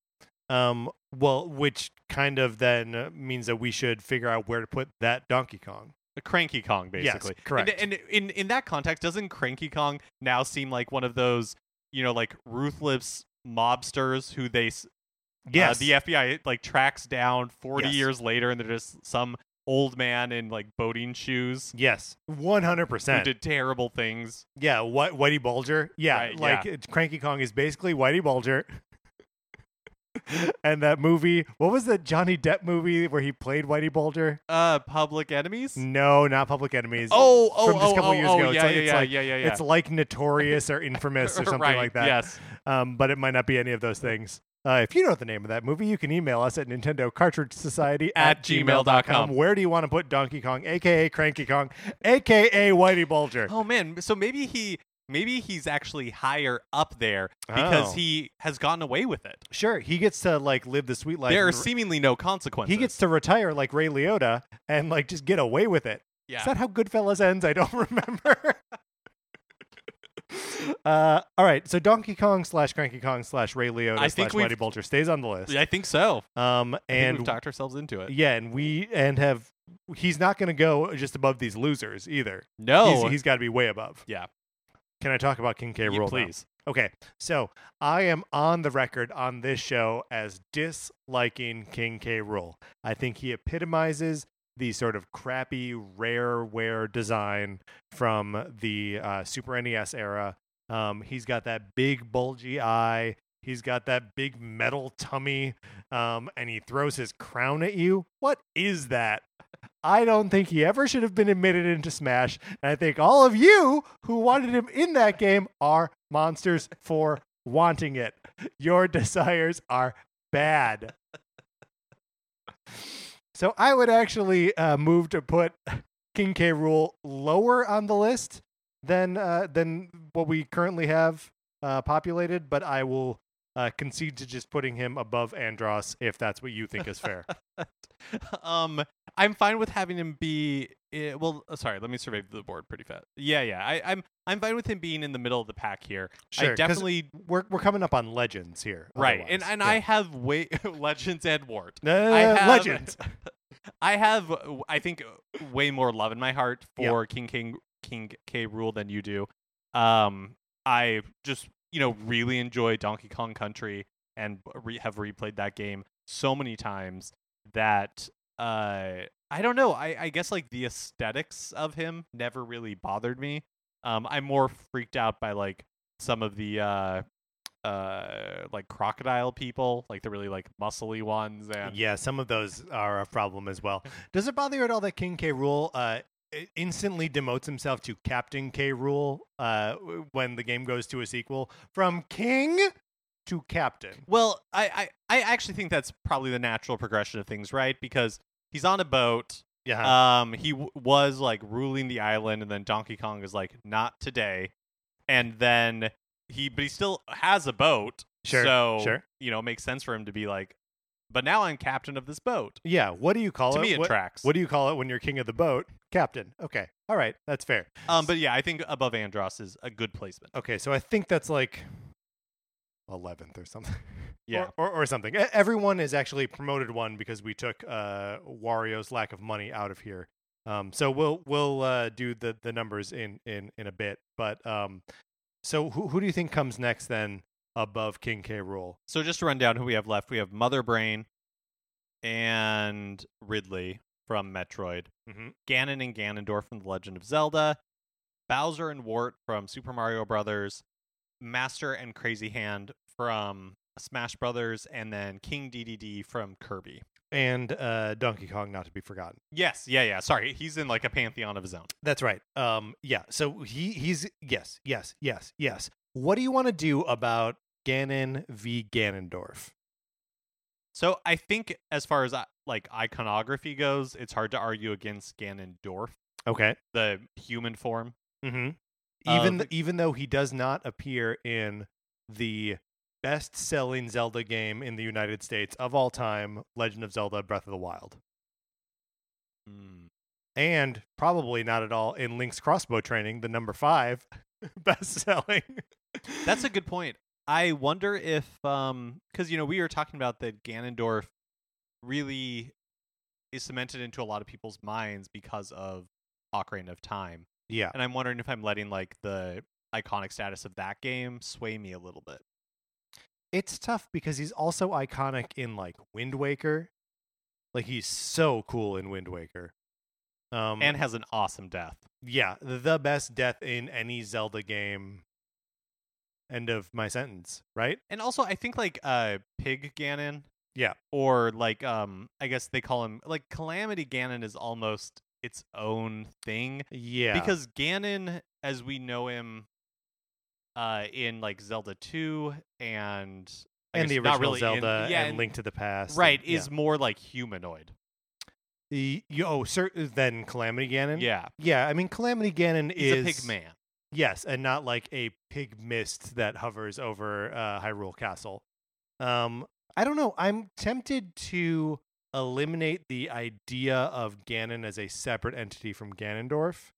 Speaker 1: Um, well, which kind of then uh, means that we should figure out where to put that Donkey Kong.
Speaker 2: A Cranky Kong, basically.
Speaker 1: Yes, correct.
Speaker 2: And, and in in that context, doesn't Cranky Kong now seem like one of those, you know, like ruthless mobsters who they s- uh, the FBI like tracks down 40
Speaker 1: Yes.
Speaker 2: years later, and they're just some old man in like boating shoes
Speaker 1: yes, one hundred
Speaker 2: who
Speaker 1: percent.
Speaker 2: did terrible things.
Speaker 1: Yeah, what Whitey Bulger? Yeah,
Speaker 2: Right,
Speaker 1: like
Speaker 2: yeah.
Speaker 1: Cranky Kong is basically Whitey Bulger. [laughs] and that movie, what was the Johnny Depp movie where he played Whitey Bulger?
Speaker 2: Uh, Public Enemies.
Speaker 1: No, not Public Enemies.
Speaker 2: Oh, oh,
Speaker 1: from just a
Speaker 2: oh,
Speaker 1: couple
Speaker 2: oh,
Speaker 1: years
Speaker 2: oh,
Speaker 1: ago. It's
Speaker 2: yeah,
Speaker 1: like-
Speaker 2: yeah,
Speaker 1: it's
Speaker 2: yeah,
Speaker 1: like-
Speaker 2: yeah, yeah, yeah.
Speaker 1: It's like Notorious or Infamous or [laughs] something
Speaker 2: right,
Speaker 1: like that.
Speaker 2: Yes.
Speaker 1: um, but it might not be any of those things. Uh, if you know the name of that movie, you can email us at Nintendo Cartridge Society
Speaker 2: At gmail.com.
Speaker 1: Where do you want to put Donkey Kong, aka Cranky Kong, aka Whitey Bulger?
Speaker 2: Oh man, so maybe he maybe he's actually higher up there because
Speaker 1: Oh.
Speaker 2: he has gotten away with it.
Speaker 1: Sure, he gets to like live the sweet life.
Speaker 2: there are seemingly no consequences.
Speaker 1: he gets to retire like Ray Liotta and like just get away with it.
Speaker 2: yeah.
Speaker 1: Is that how Goodfellas ends? I don't [laughs] remember. uh, all right, so Donkey Kong slash Cranky Kong slash Ray Liotta slash Whitey Bulger stays on the list.
Speaker 2: I think so.
Speaker 1: Um, and
Speaker 2: we've talked ourselves into it.
Speaker 1: Yeah, and we and have he's not going to go just above these losers either.
Speaker 2: No.
Speaker 1: he's, he's got to be way above.
Speaker 2: yeah.
Speaker 1: Can I talk about King K.
Speaker 2: Rule,
Speaker 1: Rool? now?
Speaker 2: please.
Speaker 1: Okay, so I am on the record on this show as disliking King K. Rool. I think he epitomizes the sort of crappy rareware design from the uh, Super NES era. Um, he's got that big bulgy eye. He's got that big metal tummy, um, and he throws his crown at you. What is that? I don't think he ever should have been admitted into Smash. And I think all of you who wanted him in that game are monsters for wanting it. Your [laughs] desires are bad. So I would actually uh, move to put [laughs] King K. Rool lower on the list than uh, than what we currently have uh, populated, but I will uh, concede to just putting him above Andross if that's what you think is fair. [laughs]
Speaker 2: um, I'm fine with having him be. Uh, well, uh, sorry, let me survey the board pretty fast. Yeah, yeah, I, I'm I'm fine with him being in the middle of the pack here.
Speaker 1: Sure,
Speaker 2: I
Speaker 1: 'cause
Speaker 2: definitely
Speaker 1: we're we're coming up on legends here,
Speaker 2: right, and and. I have way [laughs] legends and Wart.
Speaker 1: Uh, [laughs]
Speaker 2: I have,
Speaker 1: legends.
Speaker 2: I have, uh, I think, way more love in my heart
Speaker 1: Yeah.
Speaker 2: for King King King K. Rool than you do. Um, I just you know really enjoy Donkey Kong Country and re- have replayed that game so many times that uh I don't know. I I guess like the aesthetics of him never really bothered me. Um, I'm more freaked out by like some of the uh uh like crocodile people, like the really like muscly ones and
Speaker 1: Yeah, some of those are a problem as well. [laughs] Does it bother you at all that King K. Rool uh, instantly demotes himself to Captain K. Rool uh, when the game goes to a sequel from King to Captain?
Speaker 2: Well, I, I, I actually think that's probably the natural progression of things, right? Because he's on a boat.
Speaker 1: Yeah.
Speaker 2: Um, he w- was like ruling the island, and then Donkey Kong is like, not today. And then he, but he still has a boat.
Speaker 1: Sure,
Speaker 2: So
Speaker 1: sure.
Speaker 2: you know, it makes sense for him to be like, but now I'm captain of this boat.
Speaker 1: yeah. What do you call
Speaker 2: to
Speaker 1: it?
Speaker 2: me, it
Speaker 1: what,
Speaker 2: tracks.
Speaker 1: what do you call it when you're king of the boat? Captain. Okay. All right. That's fair.
Speaker 2: Um, but yeah, I think above Andross is a good placement.
Speaker 1: Okay. So I think that's like 11th or something. [laughs]
Speaker 2: Yeah.
Speaker 1: Or, or, or something. Everyone is actually promoted one because we took uh, Wario's lack of money out of here. Um, so we'll we'll uh, do the, the numbers in, in, in a bit. But um, so who who do you think comes next then above King K. Rool?
Speaker 2: So just to run down who we have left, we have Mother Brain and Ridley from Metroid.
Speaker 1: Mm-hmm.
Speaker 2: Ganon and Ganondorf from The Legend of Zelda, Bowser and Wart from Super Mario Brothers, Master and Crazy Hand from Smash Brothers, and then King Dedede from Kirby.
Speaker 1: And uh, Donkey Kong, not to be forgotten.
Speaker 2: Yes, yeah, yeah. Sorry, he's in like a pantheon of his own.
Speaker 1: That's right. Um, yeah. So he he's yes, yes, yes, yes. What do you want to do about Ganon v Ganondorf?
Speaker 2: So I think as far as uh, like iconography goes, it's hard to argue against Ganondorf,
Speaker 1: Okay.
Speaker 2: the human form.
Speaker 1: Mm-hmm. Even th- even though he does not appear in the best-selling Zelda game in the United States of all time, Legend of Zelda: Breath of the Wild,
Speaker 2: Hmm.
Speaker 1: and probably not at all in Link's Crossbow Training, the number five [laughs] best-selling.
Speaker 2: That's a [laughs] good point. I wonder if um because you know we were talking about that Ganondorf really is cemented into a lot of people's minds because of Ocarina of Time.
Speaker 1: yeah.
Speaker 2: And I'm wondering if I'm letting like the iconic status of that game sway me a little bit.
Speaker 1: It's tough because he's also iconic in like Wind Waker. Like he's so cool in Wind Waker. Um,
Speaker 2: And has an awesome death.
Speaker 1: yeah, the best death in any Zelda game. End of my sentence, right?
Speaker 2: And also I think like uh Pig Ganon
Speaker 1: Yeah.
Speaker 2: or like um I guess they call him like Calamity Ganon is almost its own thing.
Speaker 1: Yeah.
Speaker 2: because Ganon, as we know him, uh, in like Zelda two and I
Speaker 1: and the original
Speaker 2: really in-
Speaker 1: Zelda
Speaker 2: yeah,
Speaker 1: and Link to the Past.
Speaker 2: right,
Speaker 1: and- yeah.
Speaker 2: is more like humanoid.
Speaker 1: Y- oh, cer- then Calamity Ganon.
Speaker 2: Yeah,
Speaker 1: Yeah, I mean Calamity Ganon
Speaker 2: he's
Speaker 1: is
Speaker 2: a pig man.
Speaker 1: Yes, and not like a pig mist that hovers over uh, Hyrule Castle. Um, I don't know. I'm tempted to eliminate the idea of Ganon as a separate entity from Ganondorf,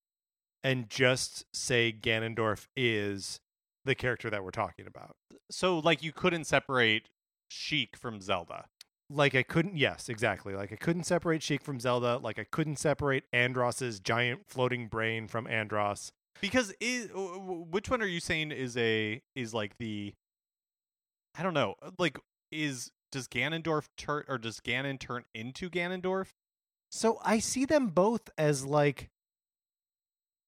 Speaker 1: and just say Ganondorf is the character that we're talking about.
Speaker 2: So like you couldn't separate Sheik from Zelda.
Speaker 1: Like I couldn't. Yes, exactly. Like I couldn't separate Sheik from Zelda. Like I couldn't separate Andross's giant floating brain from Andross.
Speaker 2: Because is which one are you saying is a is like the I don't know uh, like is does Ganondorf turn or does Ganon turn into Ganondorf?
Speaker 1: So I see them both as like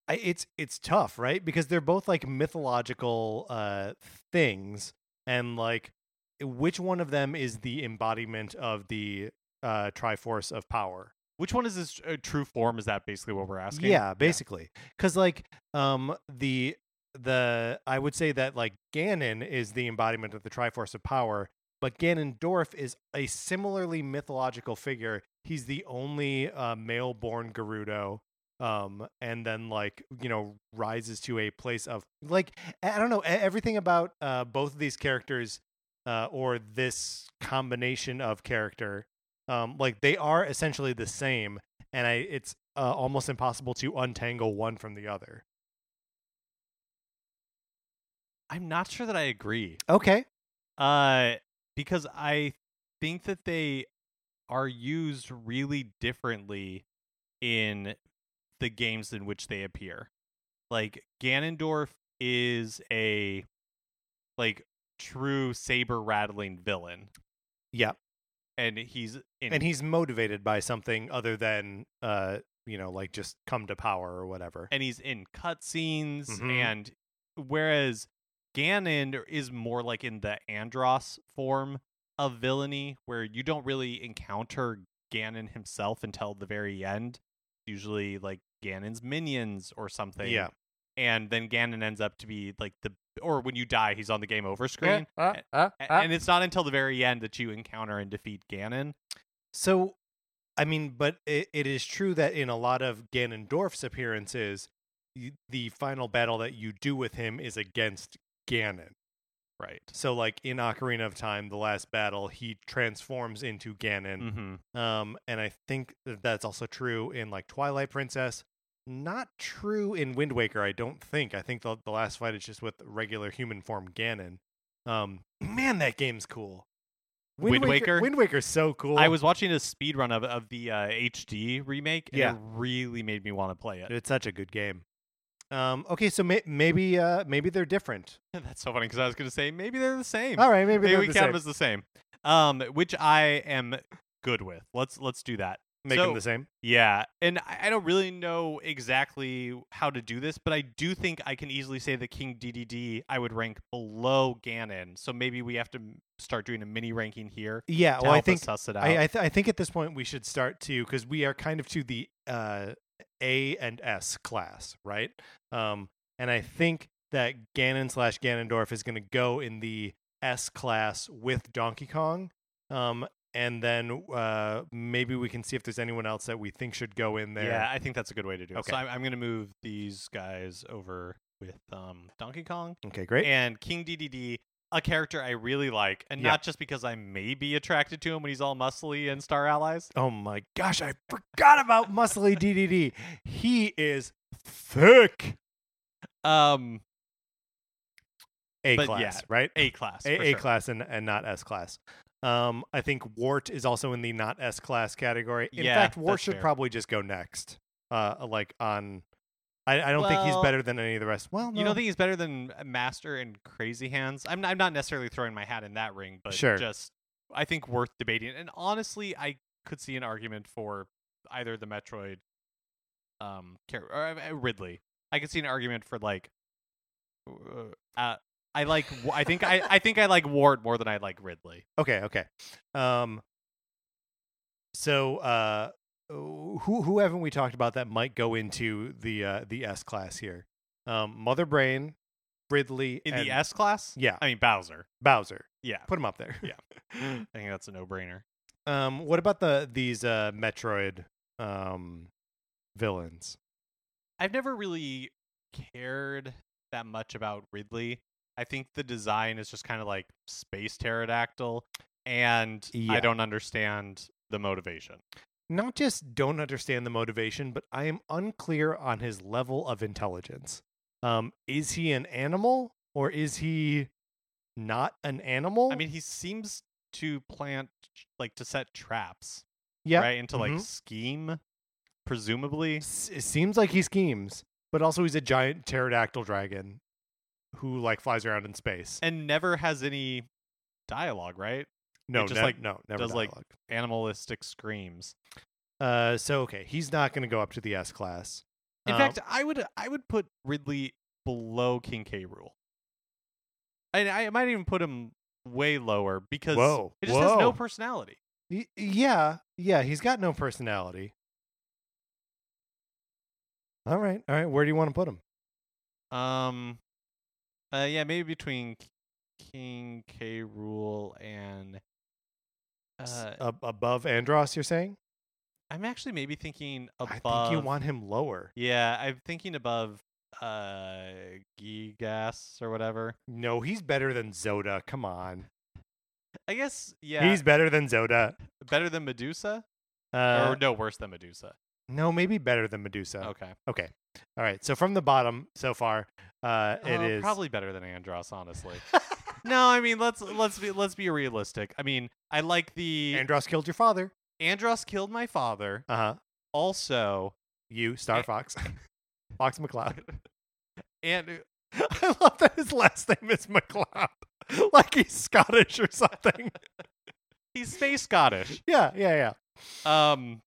Speaker 1: I, it's it's tough, right? Because they're both like mythological uh things and like which one of them is the embodiment of the uh, Triforce of power?
Speaker 2: Which one is his uh, true form? Is that basically what we're asking?
Speaker 1: Yeah, basically, because like um the the I would say that like Ganon is the embodiment of the Triforce of power, but Ganondorf is a similarly mythological figure. He's the only uh, male-born Gerudo, um, and then like you know rises to a place of like I don't know everything about uh, both of these characters, uh, or this combination of character, um, like they are essentially the same, and I it's uh, almost impossible to untangle one from the other.
Speaker 2: I'm not sure that I agree.
Speaker 1: Okay.
Speaker 2: Uh, because I think that they are used really differently in the games in which they appear. Like Ganondorf is a like true saber rattling villain,
Speaker 1: Yeah.
Speaker 2: and he's in
Speaker 1: And he's motivated by something other than uh, you know, like just come to power or whatever.
Speaker 2: and he's in cutscenes
Speaker 1: Mhm.
Speaker 2: and whereas Ganon is more like in the Andross form of villainy where you don't really encounter Ganon himself until the very end usually like Ganon's minions or something
Speaker 1: Yeah.
Speaker 2: and then Ganon ends up to be like the or when you die he's on the game over screen
Speaker 1: Uh, uh, uh.
Speaker 2: and it's not until the very end that you encounter and defeat Ganon
Speaker 1: So, I mean, but it, it is true that in a lot of Ganondorf's appearances, y- the final battle that you do with him is against Ganon.
Speaker 2: Right
Speaker 1: So, like in Ocarina of Time, the last battle, he transforms into Ganon.
Speaker 2: mhm
Speaker 1: Um, and I think that that's also true in like Twilight Princess. Not true in Wind Waker, I don't think. I think the, the last fight is just with regular human form Ganon. Um, [clears throat] man, that game's cool.
Speaker 2: Wind Waker?
Speaker 1: Wind Waker's so cool.
Speaker 2: I was watching a speed run of of the uh, HD remake, and
Speaker 1: Yeah.
Speaker 2: it really made me want to play it.
Speaker 1: It's such a good game. Um, okay, so may- maybe uh, maybe they're different. [laughs]
Speaker 2: That's so funny because I was going to say maybe they're the same.
Speaker 1: All right, maybe,
Speaker 2: maybe
Speaker 1: they're
Speaker 2: we
Speaker 1: the
Speaker 2: count
Speaker 1: same.
Speaker 2: them as the same. Um, which I am good with. Let's let's do that.
Speaker 1: Make
Speaker 2: so-
Speaker 1: them the same.
Speaker 2: Yeah, and I don't really know exactly how to do this, but I do think I can easily say that King Dedede I would rank below Ganon. So maybe we have to start doing a mini ranking here
Speaker 1: Yeah, well, I think
Speaker 2: suss it out.
Speaker 1: I I, th- I think at this point we should start to because we are kind of to the uh, A and S class, right? Um, and I think that Ganon slash Ganondorf is going to go in the S class with Donkey Kong. Um, and then uh, maybe we can see if there's anyone else that we think should go in there.
Speaker 2: Yeah, I think that's a good way to do it.
Speaker 1: Okay.
Speaker 2: So I'm, I'm going to move these guys over with um, Donkey Kong
Speaker 1: Okay, great.
Speaker 2: and King Dedede, a character I really like, and
Speaker 1: Yeah.
Speaker 2: not just because I may be attracted to him when he's all muscly and Star Allies.
Speaker 1: Oh my gosh, I forgot about Muscly Dedede. He is thick.
Speaker 2: Um,
Speaker 1: A
Speaker 2: But
Speaker 1: class,
Speaker 2: yeah,
Speaker 1: right?
Speaker 2: A class, for
Speaker 1: A, A
Speaker 2: sure.
Speaker 1: class and, and not S class. Um, I think Wart is also in the not S class category. In
Speaker 2: Yeah,
Speaker 1: fact, Wart should
Speaker 2: fair.
Speaker 1: probably just go next. Uh, like on, I, I don't think he's better than any of the rest. Well, no.
Speaker 2: You don't think he's better than Master and Crazy Hands? I'm I'm not necessarily throwing my hat in that ring, but
Speaker 1: Sure.
Speaker 2: just I think worth debating. And honestly, I could see an argument for either the Metroid, um, or uh, Ridley. I could see an argument for like, uh, uh, I like. I think I I think I like Wart more than I like Ridley.
Speaker 1: Okay, okay. Um, so uh, who who haven't we talked about that might go into the uh, the S class here? Um, Mother Brain, Ridley,
Speaker 2: In
Speaker 1: and
Speaker 2: the S class,
Speaker 1: yeah,
Speaker 2: I mean Bowser.
Speaker 1: Bowser.
Speaker 2: Yeah,
Speaker 1: Put him up there.
Speaker 2: Yeah. [laughs] I think that's a no brainer.
Speaker 1: Um, what about the these uh Metroid um villains?
Speaker 2: I've never really cared that much about Ridley. I think the design is just kind of like space pterodactyl, and
Speaker 1: Yeah.
Speaker 2: I don't understand the motivation.
Speaker 1: Not just don't understand the motivation, but I am unclear on his level of intelligence. Um, is he an animal or is he not an animal?
Speaker 2: I mean, he seems to plant like to set traps,
Speaker 1: yeah,
Speaker 2: right? And to like
Speaker 1: mhm.
Speaker 2: scheme, presumably.
Speaker 1: S- it seems like he schemes, but also he's a giant pterodactyl dragon who like flies around in space.
Speaker 2: And never has any dialogue, right?
Speaker 1: No,
Speaker 2: just,
Speaker 1: ne-
Speaker 2: like,
Speaker 1: no, never
Speaker 2: does, like,
Speaker 1: dialogue.
Speaker 2: Animalistic screams.
Speaker 1: Uh, so okay, he's not going to go up to the S class.
Speaker 2: In
Speaker 1: Um,
Speaker 2: fact, I would I would put Ridley below King K. Rool. I I might even put him way lower because
Speaker 1: Whoa,
Speaker 2: it just has no personality.
Speaker 1: Y- yeah, yeah, he's got no personality. All right, all right. Where do you want to put him?
Speaker 2: Um, uh, yeah, maybe between King K. Rool and uh,
Speaker 1: ab- above Andross, you're saying?
Speaker 2: I'm actually maybe thinking above.
Speaker 1: I think you want him lower.
Speaker 2: Yeah, I'm thinking above uh Giygas or whatever.
Speaker 1: No, he's better than Zoda. Come on,
Speaker 2: I guess yeah.
Speaker 1: he's better than Zoda.
Speaker 2: better than Medusa,
Speaker 1: Uh,
Speaker 2: or no, worse than Medusa.
Speaker 1: No, maybe better than Medusa.
Speaker 2: Okay,
Speaker 1: Okay. All right. So from the bottom so far, uh, it
Speaker 2: Uh,
Speaker 1: is
Speaker 2: probably better than Andross, honestly. [laughs] no, I mean let's let's be let's be realistic. I mean, I like the
Speaker 1: Andross killed your father.
Speaker 2: Andross killed my father.
Speaker 1: Uh huh.
Speaker 2: Also,
Speaker 1: You, Star Fox, [laughs] Fox McCloud. [laughs]
Speaker 2: and
Speaker 1: I love that his last name is McCloud, like he's Scottish or something.
Speaker 2: he's space Scottish.
Speaker 1: yeah, yeah, yeah.
Speaker 2: Um,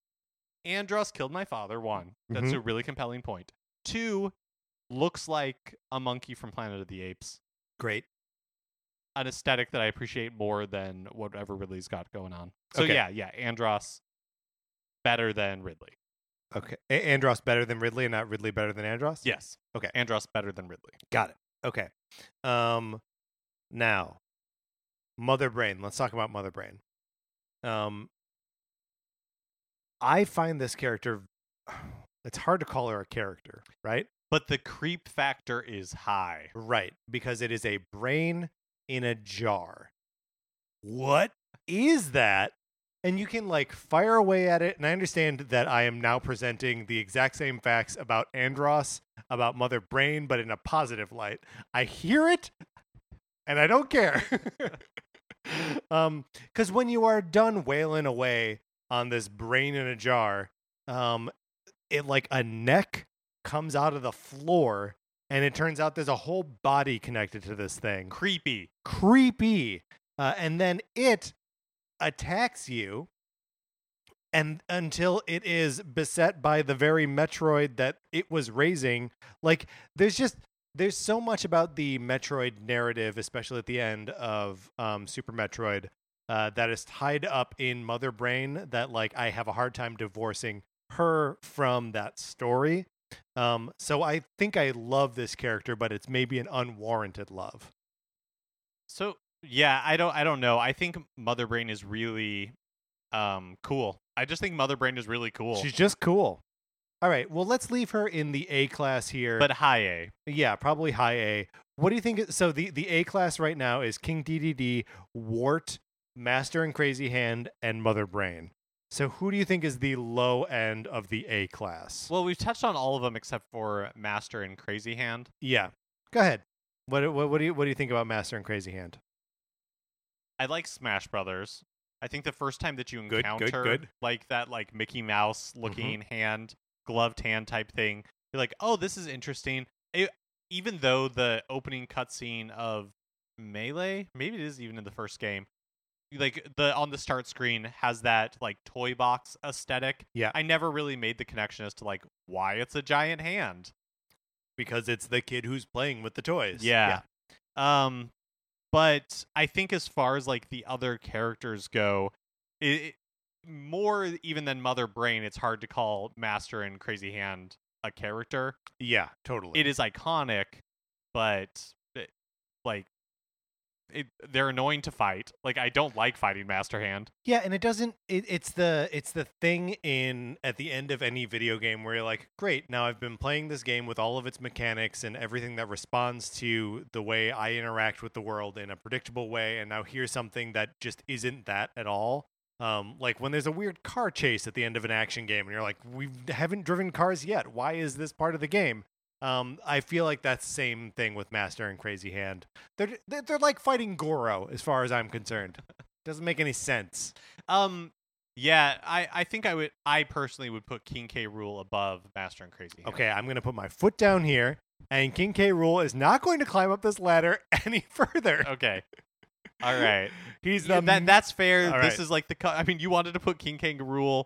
Speaker 2: Andross killed my father. One, that's
Speaker 1: Mhm.
Speaker 2: a really compelling point. Two, looks like a monkey from Planet of the Apes.
Speaker 1: Great.
Speaker 2: An aesthetic that I appreciate more than whatever Ridley's got going on. So
Speaker 1: Okay.
Speaker 2: yeah, yeah, Andross better than Ridley.
Speaker 1: Okay. A- Andross better than Ridley, and not Ridley better than Andross.
Speaker 2: Yes.
Speaker 1: Okay.
Speaker 2: Andross better than Ridley.
Speaker 1: Got it. Okay. Um, now, Mother Brain. Let's talk about Mother Brain. Um, I find this character. [sighs] It's hard to call her a character, right?
Speaker 2: But the creep factor is high.
Speaker 1: Right, because it is a brain in a jar. What is that? And you can like fire away at it. And I understand that I am now presenting the exact same facts about Andross, about Mother Brain, but in a positive light. I hear it and I don't care. [laughs] um, because when you are done wailing away on this brain in a jar, um, it like a neck comes out of the floor and it turns out there's a whole body connected to this thing.
Speaker 2: Creepy.
Speaker 1: Creepy. Uh, and then it attacks you and until it is beset by the very Metroid that it was raising. Like there's just there's so much about the Metroid narrative, especially at the end of um, Super Metroid, uh, that is tied up in Mother Brain that like I have a hard time divorcing her from that story. Um, so I think I love this character, but it's maybe an unwarranted love.
Speaker 2: So yeah, I don't I don't know. I think Mother Brain is really um cool. I just think Mother Brain is really cool.
Speaker 1: She's just cool. All right, well, let's leave her in the A class here.
Speaker 2: but high A.
Speaker 1: yeah, probably high A. What do you think? So the the A class right now is King Dedede, Wart, Master and Crazy Hand, and Mother Brain. So who do you think is the low end of the A class?
Speaker 2: Well, we've touched on all of them except for Master and Crazy Hand.
Speaker 1: yeah, go ahead. What, what what do you what do you think about Master and Crazy Hand?
Speaker 2: I like Smash Brothers. I think the first time that you
Speaker 1: Good, good,
Speaker 2: encounter
Speaker 1: good.
Speaker 2: like that like Mickey Mouse mm-hmm. looking hand, gloved hand type thing, you're like, "Oh, this is interesting." It, even though the opening cutscene of Melee, maybe it is even in the first game, like the on the start screen has that like toy box aesthetic.
Speaker 1: Yeah.
Speaker 2: I never really made the connection as to like why it's a giant hand.
Speaker 1: Because it's the kid who's playing with the toys.
Speaker 2: Yeah. Um, but I think as far as like the other characters go, it, it- more even than Mother Brain, it's hard to call Master and Crazy Hand a character.
Speaker 1: yeah, totally.
Speaker 2: It is iconic, but it, like it, they're annoying to fight. Like I don't like fighting Master Hand.
Speaker 1: Yeah, and it doesn't. It, it's the it's the thing in at the end of any video game where you're like, great, now I've been playing this game with all of its mechanics and everything that responds to the way I interact with the world in a predictable way, and now here's something that just isn't that at all. Um, like when there's a weird car chase at the end of an action game, and you're like, we haven't driven cars yet. Why is this part of the game? Um, I feel like that's the same thing with Master and Crazy Hand. They're they're, like fighting Goro, as far as I'm concerned. [laughs] Doesn't make any sense.
Speaker 2: Um, yeah, I I think I would I personally would put King K Rool above Master and Crazy Hand.
Speaker 1: Okay, I'm going to put my foot down here, and King K. Rool is not going to climb up this ladder [laughs] any further.
Speaker 2: Okay. [laughs] All right.
Speaker 1: He's
Speaker 2: Yeah,
Speaker 1: the
Speaker 2: that that's fair.
Speaker 1: All
Speaker 2: This
Speaker 1: right.
Speaker 2: is like the. I mean, you wanted to put King Kangaroo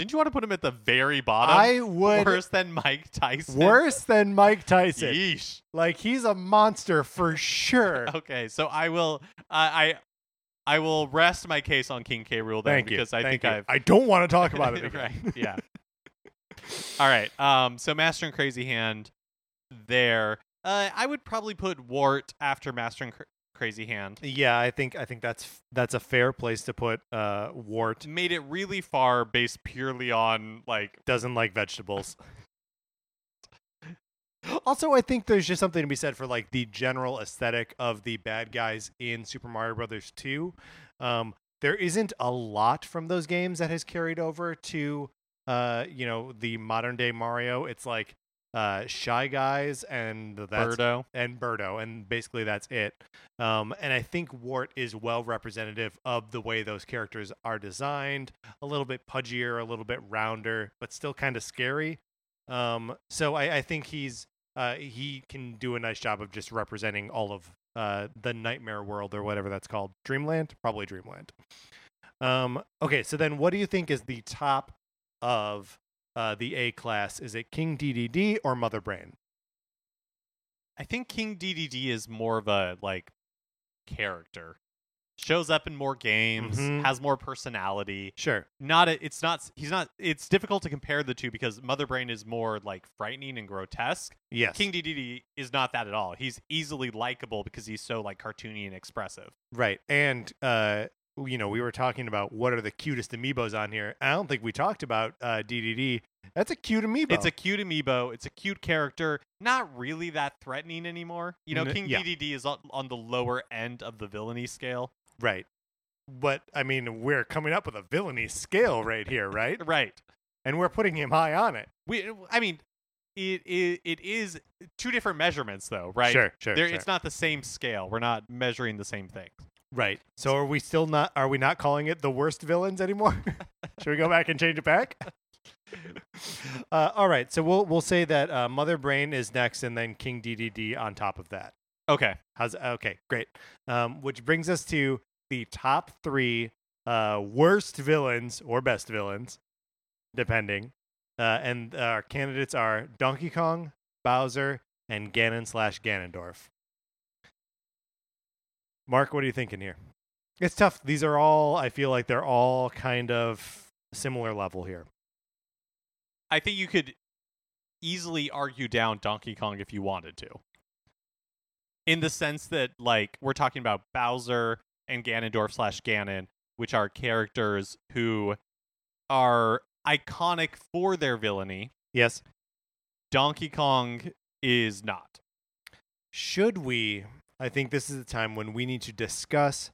Speaker 2: Didn't you want to put him at the very bottom?
Speaker 1: I would
Speaker 2: worse than Mike Tyson.
Speaker 1: worse than Mike Tyson.
Speaker 2: Yeesh.
Speaker 1: Like he's a monster for sure. [laughs]
Speaker 2: Okay, so I will. I I I will rest my case on King K. Rool then
Speaker 1: Thank you.
Speaker 2: because I
Speaker 1: Thank
Speaker 2: think
Speaker 1: you.
Speaker 2: I've
Speaker 1: I don't want to talk about it. [laughs]
Speaker 2: Right. Yeah. [laughs] All right. Um. So Master and Crazy Hand, there. Uh, I would probably put Wart after Master and Crazy Hand.
Speaker 1: Yeah, I think I think that's that's a fair place to put uh Wart.
Speaker 2: Made it really far based purely on like
Speaker 1: Doesn't like vegetables. [laughs] Also, I think there's just something to be said for like the general aesthetic of the bad guys in Super Mario Brothers 2. Um, there isn't a lot from those games that has carried over to uh, you know, the modern day Mario. It's like uh shy guys and that's
Speaker 2: Birdo.
Speaker 1: and Birdo, and basically that's it. Um, and I think Wart is well representative of the way those characters are designed. A little bit pudgier, a little bit rounder, but still kind of scary. Um, so I, I think he's uh, he can do a nice job of just representing all of uh, the nightmare world or whatever that's called. Dreamland, probably Dreamland. Um, okay, so then what do you think is the top of uh, the A class? Is it King Dedede or Mother Brain?
Speaker 2: I think King Dedede is more of a like character. Shows up in more games,
Speaker 1: Mhm.
Speaker 2: has more personality.
Speaker 1: Sure.
Speaker 2: Not a, it's not he's not it's difficult to compare the two because Mother Brain is more like frightening and grotesque.
Speaker 1: Yes.
Speaker 2: King Dedede is not that at all. He's easily likable because he's so like cartoony and expressive.
Speaker 1: Right. And uh you know, we were talking about what are the cutest amiibos on here. I don't think we talked about uh Dedede. That's a cute amiibo.
Speaker 2: It's a cute amiibo. It's a cute character. Not really that threatening anymore. You know,
Speaker 1: N-
Speaker 2: King
Speaker 1: yeah.
Speaker 2: Dedede is on, on the lower end of the villainy scale.
Speaker 1: right. But I mean, we're coming up with a villainy scale right here, [laughs] right?
Speaker 2: Right.
Speaker 1: And we're putting him high on it.
Speaker 2: We. I mean, it it, it is two different measurements though, right?
Speaker 1: Sure, sure,
Speaker 2: There,
Speaker 1: sure.
Speaker 2: It's not the same scale. We're not measuring the same things.
Speaker 1: Right. So are we still not are we not calling it the worst villains anymore? [laughs] Should we go back and change it back? [laughs] uh, all right. So we'll we'll say that uh, Mother Brain is next and then King Dedede on top of that.
Speaker 2: Okay.
Speaker 1: How's okay, great. Um, which brings us to the top three uh, worst villains or best villains, depending. Uh, and our candidates are Donkey Kong, Bowser, and Ganon slash Ganondorf. Mark, what are you thinking here? It's tough. These are all. I feel like they're all kind of similar level here.
Speaker 2: I think you could easily argue down Donkey Kong if you wanted to. In the sense that, like, we're talking about Bowser and Ganondorf slash Ganon, which are characters who are iconic for their villainy.
Speaker 1: Yes.
Speaker 2: Donkey Kong is not.
Speaker 1: should we i think this is the time when we need to discuss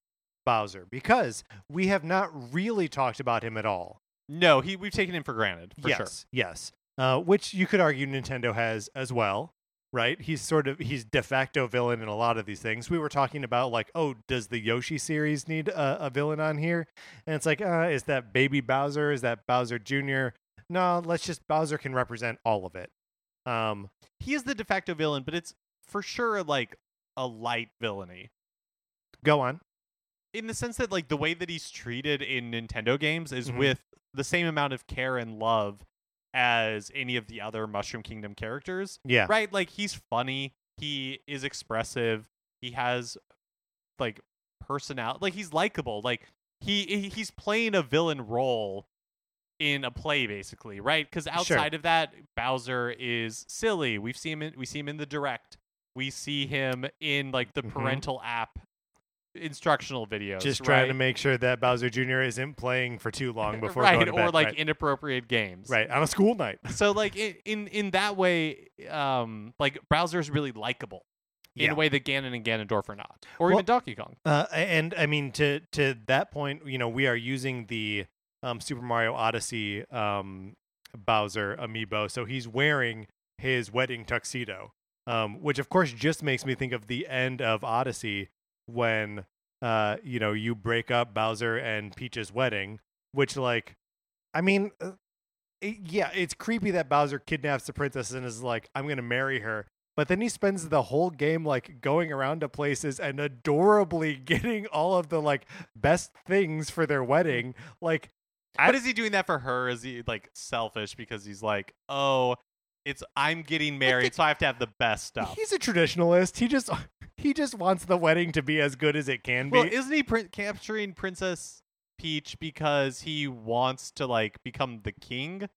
Speaker 1: bowser because we have not really talked about him at all.
Speaker 2: No, he we've taken him for granted for
Speaker 1: yes
Speaker 2: sure.
Speaker 1: yes. Uh, which you could argue nintendo has as well right? He's sort of he's de facto villain in a lot of these things. We were talking about like oh does the yoshi series need a, a villain on here? And it's like uh, is that baby bowser? Is that bowser junior? No let's just bowser can represent all of it. Um
Speaker 2: He is the de facto villain, but it's for sure like a light villainy.
Speaker 1: go on
Speaker 2: in the sense that like the way that he's treated in Nintendo games is
Speaker 1: Mhm.
Speaker 2: with the same amount of care and love as any of the other Mushroom Kingdom characters.
Speaker 1: yeah
Speaker 2: Right? Like he's funny, he is expressive, he has like personality, like he's likable. Like he he- he's playing a villain role in a play basically, right? Cuz outside of that, Bowser is silly. We've seen him in, we see him in the direct. We see him in like the
Speaker 1: Mhm.
Speaker 2: parental app instructional videos.
Speaker 1: just trying to make sure that Bowser Jr. isn't playing for too long [laughs] before
Speaker 2: right,
Speaker 1: going to bed.
Speaker 2: or like
Speaker 1: right.
Speaker 2: inappropriate games.
Speaker 1: right on a school night.
Speaker 2: So like in in, in that way, um, like Bowser's really likable in
Speaker 1: Yeah.
Speaker 2: a way that Ganon and Ganondorf are not, or
Speaker 1: Well-
Speaker 2: even Donkey Kong.
Speaker 1: Uh, and I mean to to that point, you know, we are using the um, Super Mario Odyssey um, Bowser amiibo, so he's wearing his wedding tuxedo, um, which of course just makes me think of the end of Odyssey when uh, you know you break up Bowser and Peach's wedding, which like, I mean. Uh, it- yeah, it's creepy that Bowser kidnaps the princess and is like, "I'm gonna marry her," But then he spends the whole game like going around to places and adorably [laughs] getting all of the like best things for their wedding. Like I-
Speaker 2: but is he doing that for her? Is he like selfish because he's like, oh, it's I'm getting married, so I have to have the best stuff.
Speaker 1: He's a traditionalist. He just he just wants the wedding to be as good as it can be.
Speaker 2: Well, isn't he prin- capturing Princess Peach because he wants to like become the king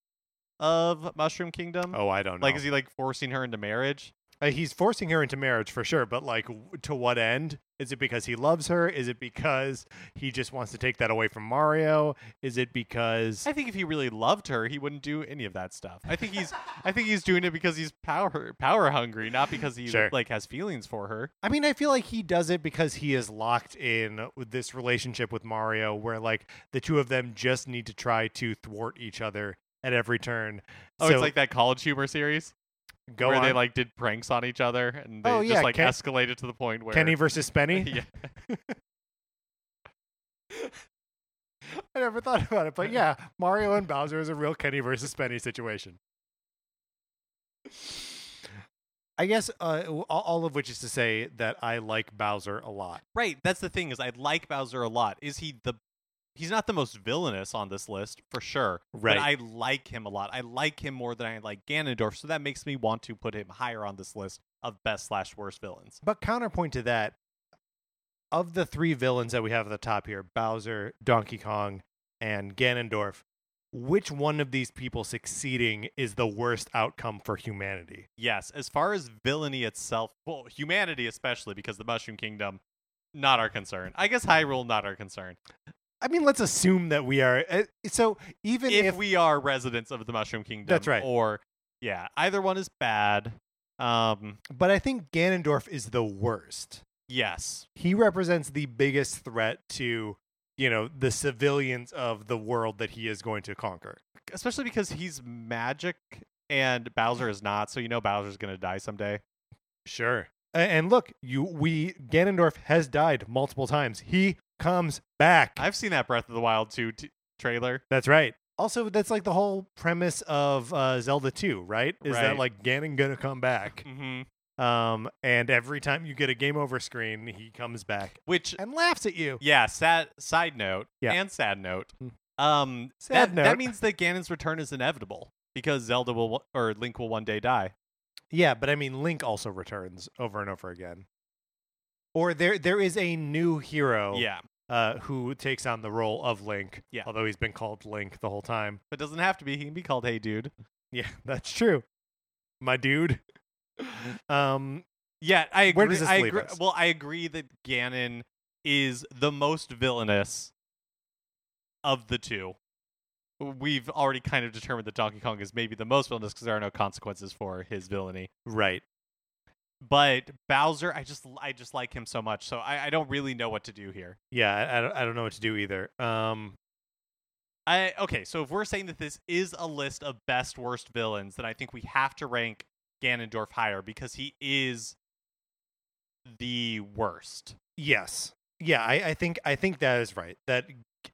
Speaker 2: of Mushroom Kingdom?
Speaker 1: oh, I don't know.
Speaker 2: Like, is he like forcing her into marriage?
Speaker 1: Uh, he's forcing her into marriage for sure, but like, w- to what end? Is it because he loves her? Is it because he just wants to take that away from Mario? Is it because
Speaker 2: I think if he really loved her, he wouldn't do any of that stuff. I think he's, I think he's doing it because he's power power hungry, not because he
Speaker 1: Sure.
Speaker 2: like has feelings for her.
Speaker 1: I mean, I feel like he does it because he is locked in with this relationship with Mario, where like the two of them just need to try to thwart each other at every turn.
Speaker 2: Oh,
Speaker 1: so
Speaker 2: it's like that college humor series
Speaker 1: go
Speaker 2: where
Speaker 1: on.
Speaker 2: they like did pranks on each other and they
Speaker 1: Oh,
Speaker 2: just like
Speaker 1: Ken-
Speaker 2: escalated to the point where
Speaker 1: Kenny versus Spenny. [laughs]
Speaker 2: yeah. [laughs]
Speaker 1: I never thought about it, but yeah, Mario and Bowser is a real Kenny versus Spenny situation. I guess uh, all- all of which is to say that I like Bowser a lot.
Speaker 2: Right. That's the thing is I like Bowser a lot. Is he the He's not the most villainous on this list for sure,
Speaker 1: Right.
Speaker 2: but I like him a lot. I like him more than I like Ganondorf, so that makes me want to put him higher on this list of best slash worst villains.
Speaker 1: But counterpoint to that, of the three villains that we have at the top here, Bowser, Donkey Kong, and Ganondorf, which one of these people succeeding is the worst outcome for humanity?
Speaker 2: Yes, as far as villainy itself, well, humanity especially because the Mushroom Kingdom, not our concern. I guess Hyrule, not our concern.
Speaker 1: I mean, let's assume that we are. Uh, so even
Speaker 2: if,
Speaker 1: if,
Speaker 2: we are residents of the Mushroom Kingdom,
Speaker 1: That's right.
Speaker 2: Or yeah, either one is bad. Um,
Speaker 1: but I think Ganondorf is the worst.
Speaker 2: yes,
Speaker 1: He represents the biggest threat to, you know, the civilians of the world that he is going to conquer.
Speaker 2: especially because he's magic and Bowser is not. So you know Bowser's gonna die someday.
Speaker 1: Sure. And look, you we Ganondorf has died multiple times. He comes back.
Speaker 2: I've seen that Breath of the Wild 2 t- trailer.
Speaker 1: That's right. Also, that's like the whole premise of uh, Zelda 2, right? Is that like Ganon gonna come back?
Speaker 2: Mm-hmm.
Speaker 1: Um, and every time you get a game over screen, he comes back
Speaker 2: Which
Speaker 1: and laughs at you.
Speaker 2: Yeah, sad side note
Speaker 1: Yeah.
Speaker 2: and sad note.
Speaker 1: Mm.
Speaker 2: Um
Speaker 1: Sad
Speaker 2: that,
Speaker 1: note.
Speaker 2: that means that Ganon's return is inevitable because Zelda will or Link will one day die.
Speaker 1: Yeah, but I mean, Link also returns over and over again. Or there, there is a new hero,
Speaker 2: Yeah.
Speaker 1: uh, who takes on the role of Link.
Speaker 2: Yeah.
Speaker 1: although he's been called Link the whole time.
Speaker 2: But it doesn't have to be. He can be called Hey Dude.
Speaker 1: Yeah, [laughs] that's true, my dude. [laughs] Um,
Speaker 2: Yeah, I agree.
Speaker 1: Where does this
Speaker 2: I
Speaker 1: leave
Speaker 2: agree.
Speaker 1: us?
Speaker 2: Well, I agree that Ganon is the most villainous of the two. We've already kind of determined that Donkey Kong is maybe the most villainous because there are no consequences for his villainy.
Speaker 1: right.
Speaker 2: But Bowser, I just I just like him so much, so I, I don't really know what to do here.
Speaker 1: Yeah, I, I don't, I don't know what to do either. Um,
Speaker 2: I okay, so if we're saying that this is a list of best worst villains, then I think we have to rank Ganondorf higher because he is the worst.
Speaker 1: yes, yeah, I, I think I think that is right. That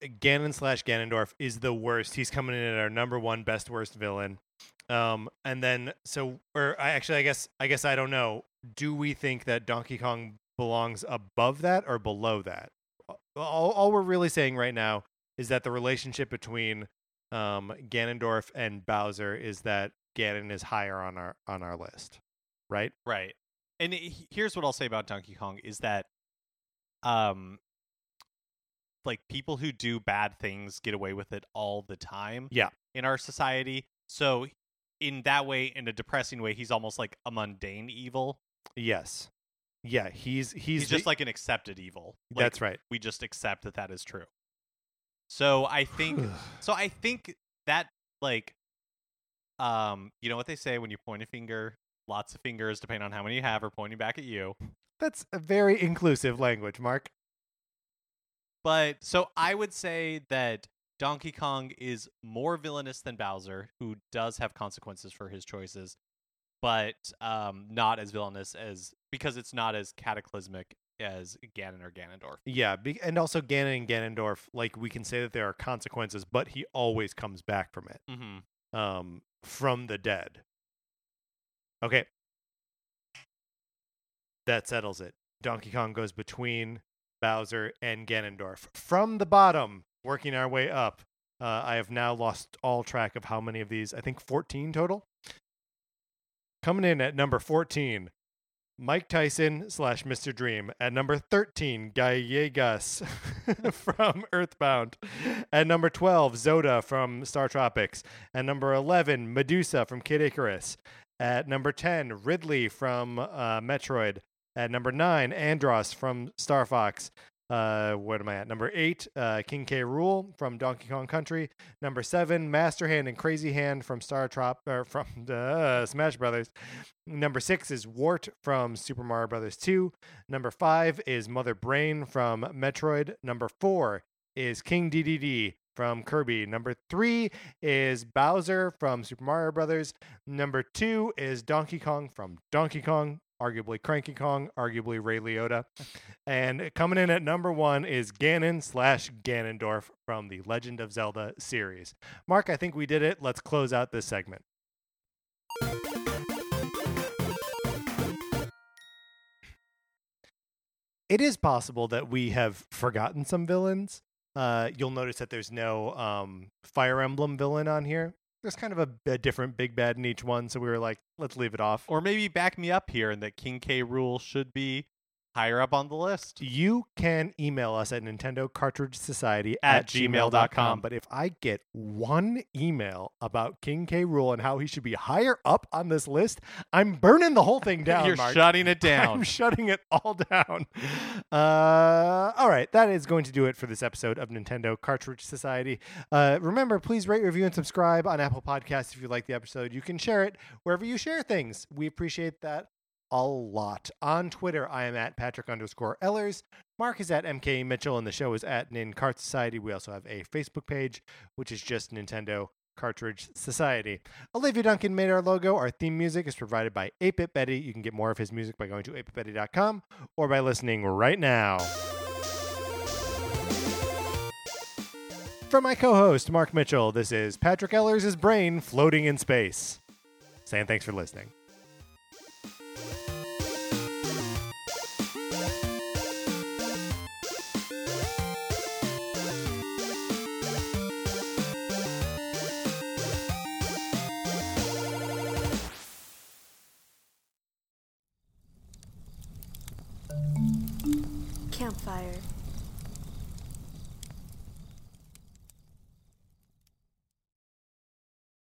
Speaker 1: Ganon slash Ganondorf is the worst. He's coming in at our number one best worst villain. Um, and then so, or I actually, I guess, I guess I don't know. Do we think that Donkey Kong belongs above that or below that? All, all we're really saying right now is that the relationship between um, Ganondorf and Bowser is that Ganon is higher on our on our list, right?
Speaker 2: Right. And he- here's what I'll say about Donkey Kong is that um like people who do bad things get away with it all the time
Speaker 1: Yeah.
Speaker 2: in our society. So in that way in a depressing way he's almost like a mundane evil.
Speaker 1: Yes. Yeah, he's he's,
Speaker 2: He's, just
Speaker 1: the-
Speaker 2: like an accepted evil. Like,
Speaker 1: that's right.
Speaker 2: we just accept that that is true. So I think [sighs] so I think that like um you know what they say when you point a finger, lots of fingers depending on how many you have are pointing back at you.
Speaker 1: That's a very inclusive language, Mark.
Speaker 2: But so I would say that Donkey Kong is more villainous than Bowser, who does have consequences for his choices, but um, not as villainous as because it's not as cataclysmic as Ganon or Ganondorf.
Speaker 1: Yeah, be, and also Ganon and Ganondorf, like we can say that there are consequences, but he always comes back from it,
Speaker 2: Mm-hmm.
Speaker 1: um, from the dead. Okay, that settles it. Donkey Kong goes between Bowser and Ganondorf from the bottom, working our way up. Uh, I have now lost all track of how many of these. I think 14 total. Coming in at number 14, Mike Tyson slash Mr. Dream. At number 13, Gallegos [laughs] from Earthbound. At number 12, Zoda from Star Tropics. At number 11, Medusa from Kid Icarus. At number 10, Ridley from uh, Metroid. At number 9, Andross from Star Fox. Uh, what am I at? Number eight, uh, King K. Rool from Donkey Kong Country. Number seven, Master Hand and Crazy Hand from Star Trop or from [laughs] uh, Smash Brothers. Number six is Wart from Super Mario Brothers 2. Number five is Mother Brain from Metroid. Number four is King Dedede from Kirby. Number three is Bowser from Super Mario Brothers. Number two is Donkey Kong from Donkey Kong arguably Cranky Kong, arguably Ray Liotta. [laughs] And coming in at number one is Ganon slash Ganondorf from the Legend of Zelda series. Mark, I think we did it. Let's close out this segment. It is possible that we have forgotten some villains. Uh, you'll notice that there's no um, Fire Emblem villain on here there's kind of a, a, different big bad in each one, so we were like, let's leave it off.
Speaker 2: Or maybe back me up here and that King K. Rool should be higher up on the list.
Speaker 1: You can email us at Nintendo Cartridge Society
Speaker 2: at, at gmail.com. gmail.com.
Speaker 1: But if I get one email about King K. Rool and how he should be higher up on this list, I'm burning the whole thing [laughs] down.
Speaker 2: You're
Speaker 1: Mark.
Speaker 2: shutting it [laughs] down.
Speaker 1: I'm shutting it all down. Uh, all right, that is going to do it for this episode of Nintendo Cartridge Society. Uh, remember, please rate, review, and subscribe on Apple Podcasts if you like the episode. You can share it wherever you share things. We appreciate that a lot. On Twitter, I am at Patrick underscore Ellers. Mark is at MK Mitchell, and the show is at Nin Cart Society. We also have a Facebook page, which is just Nintendo Cartridge Society. Olivia Duncan made our logo. Our theme music is provided by 8-Bit Betty. You can get more of his music by going to 8bitbetty.com or by listening right now. From my co-host, Mark Mitchell, this is Patrick Ellers' brain floating in space. Saying thanks for listening.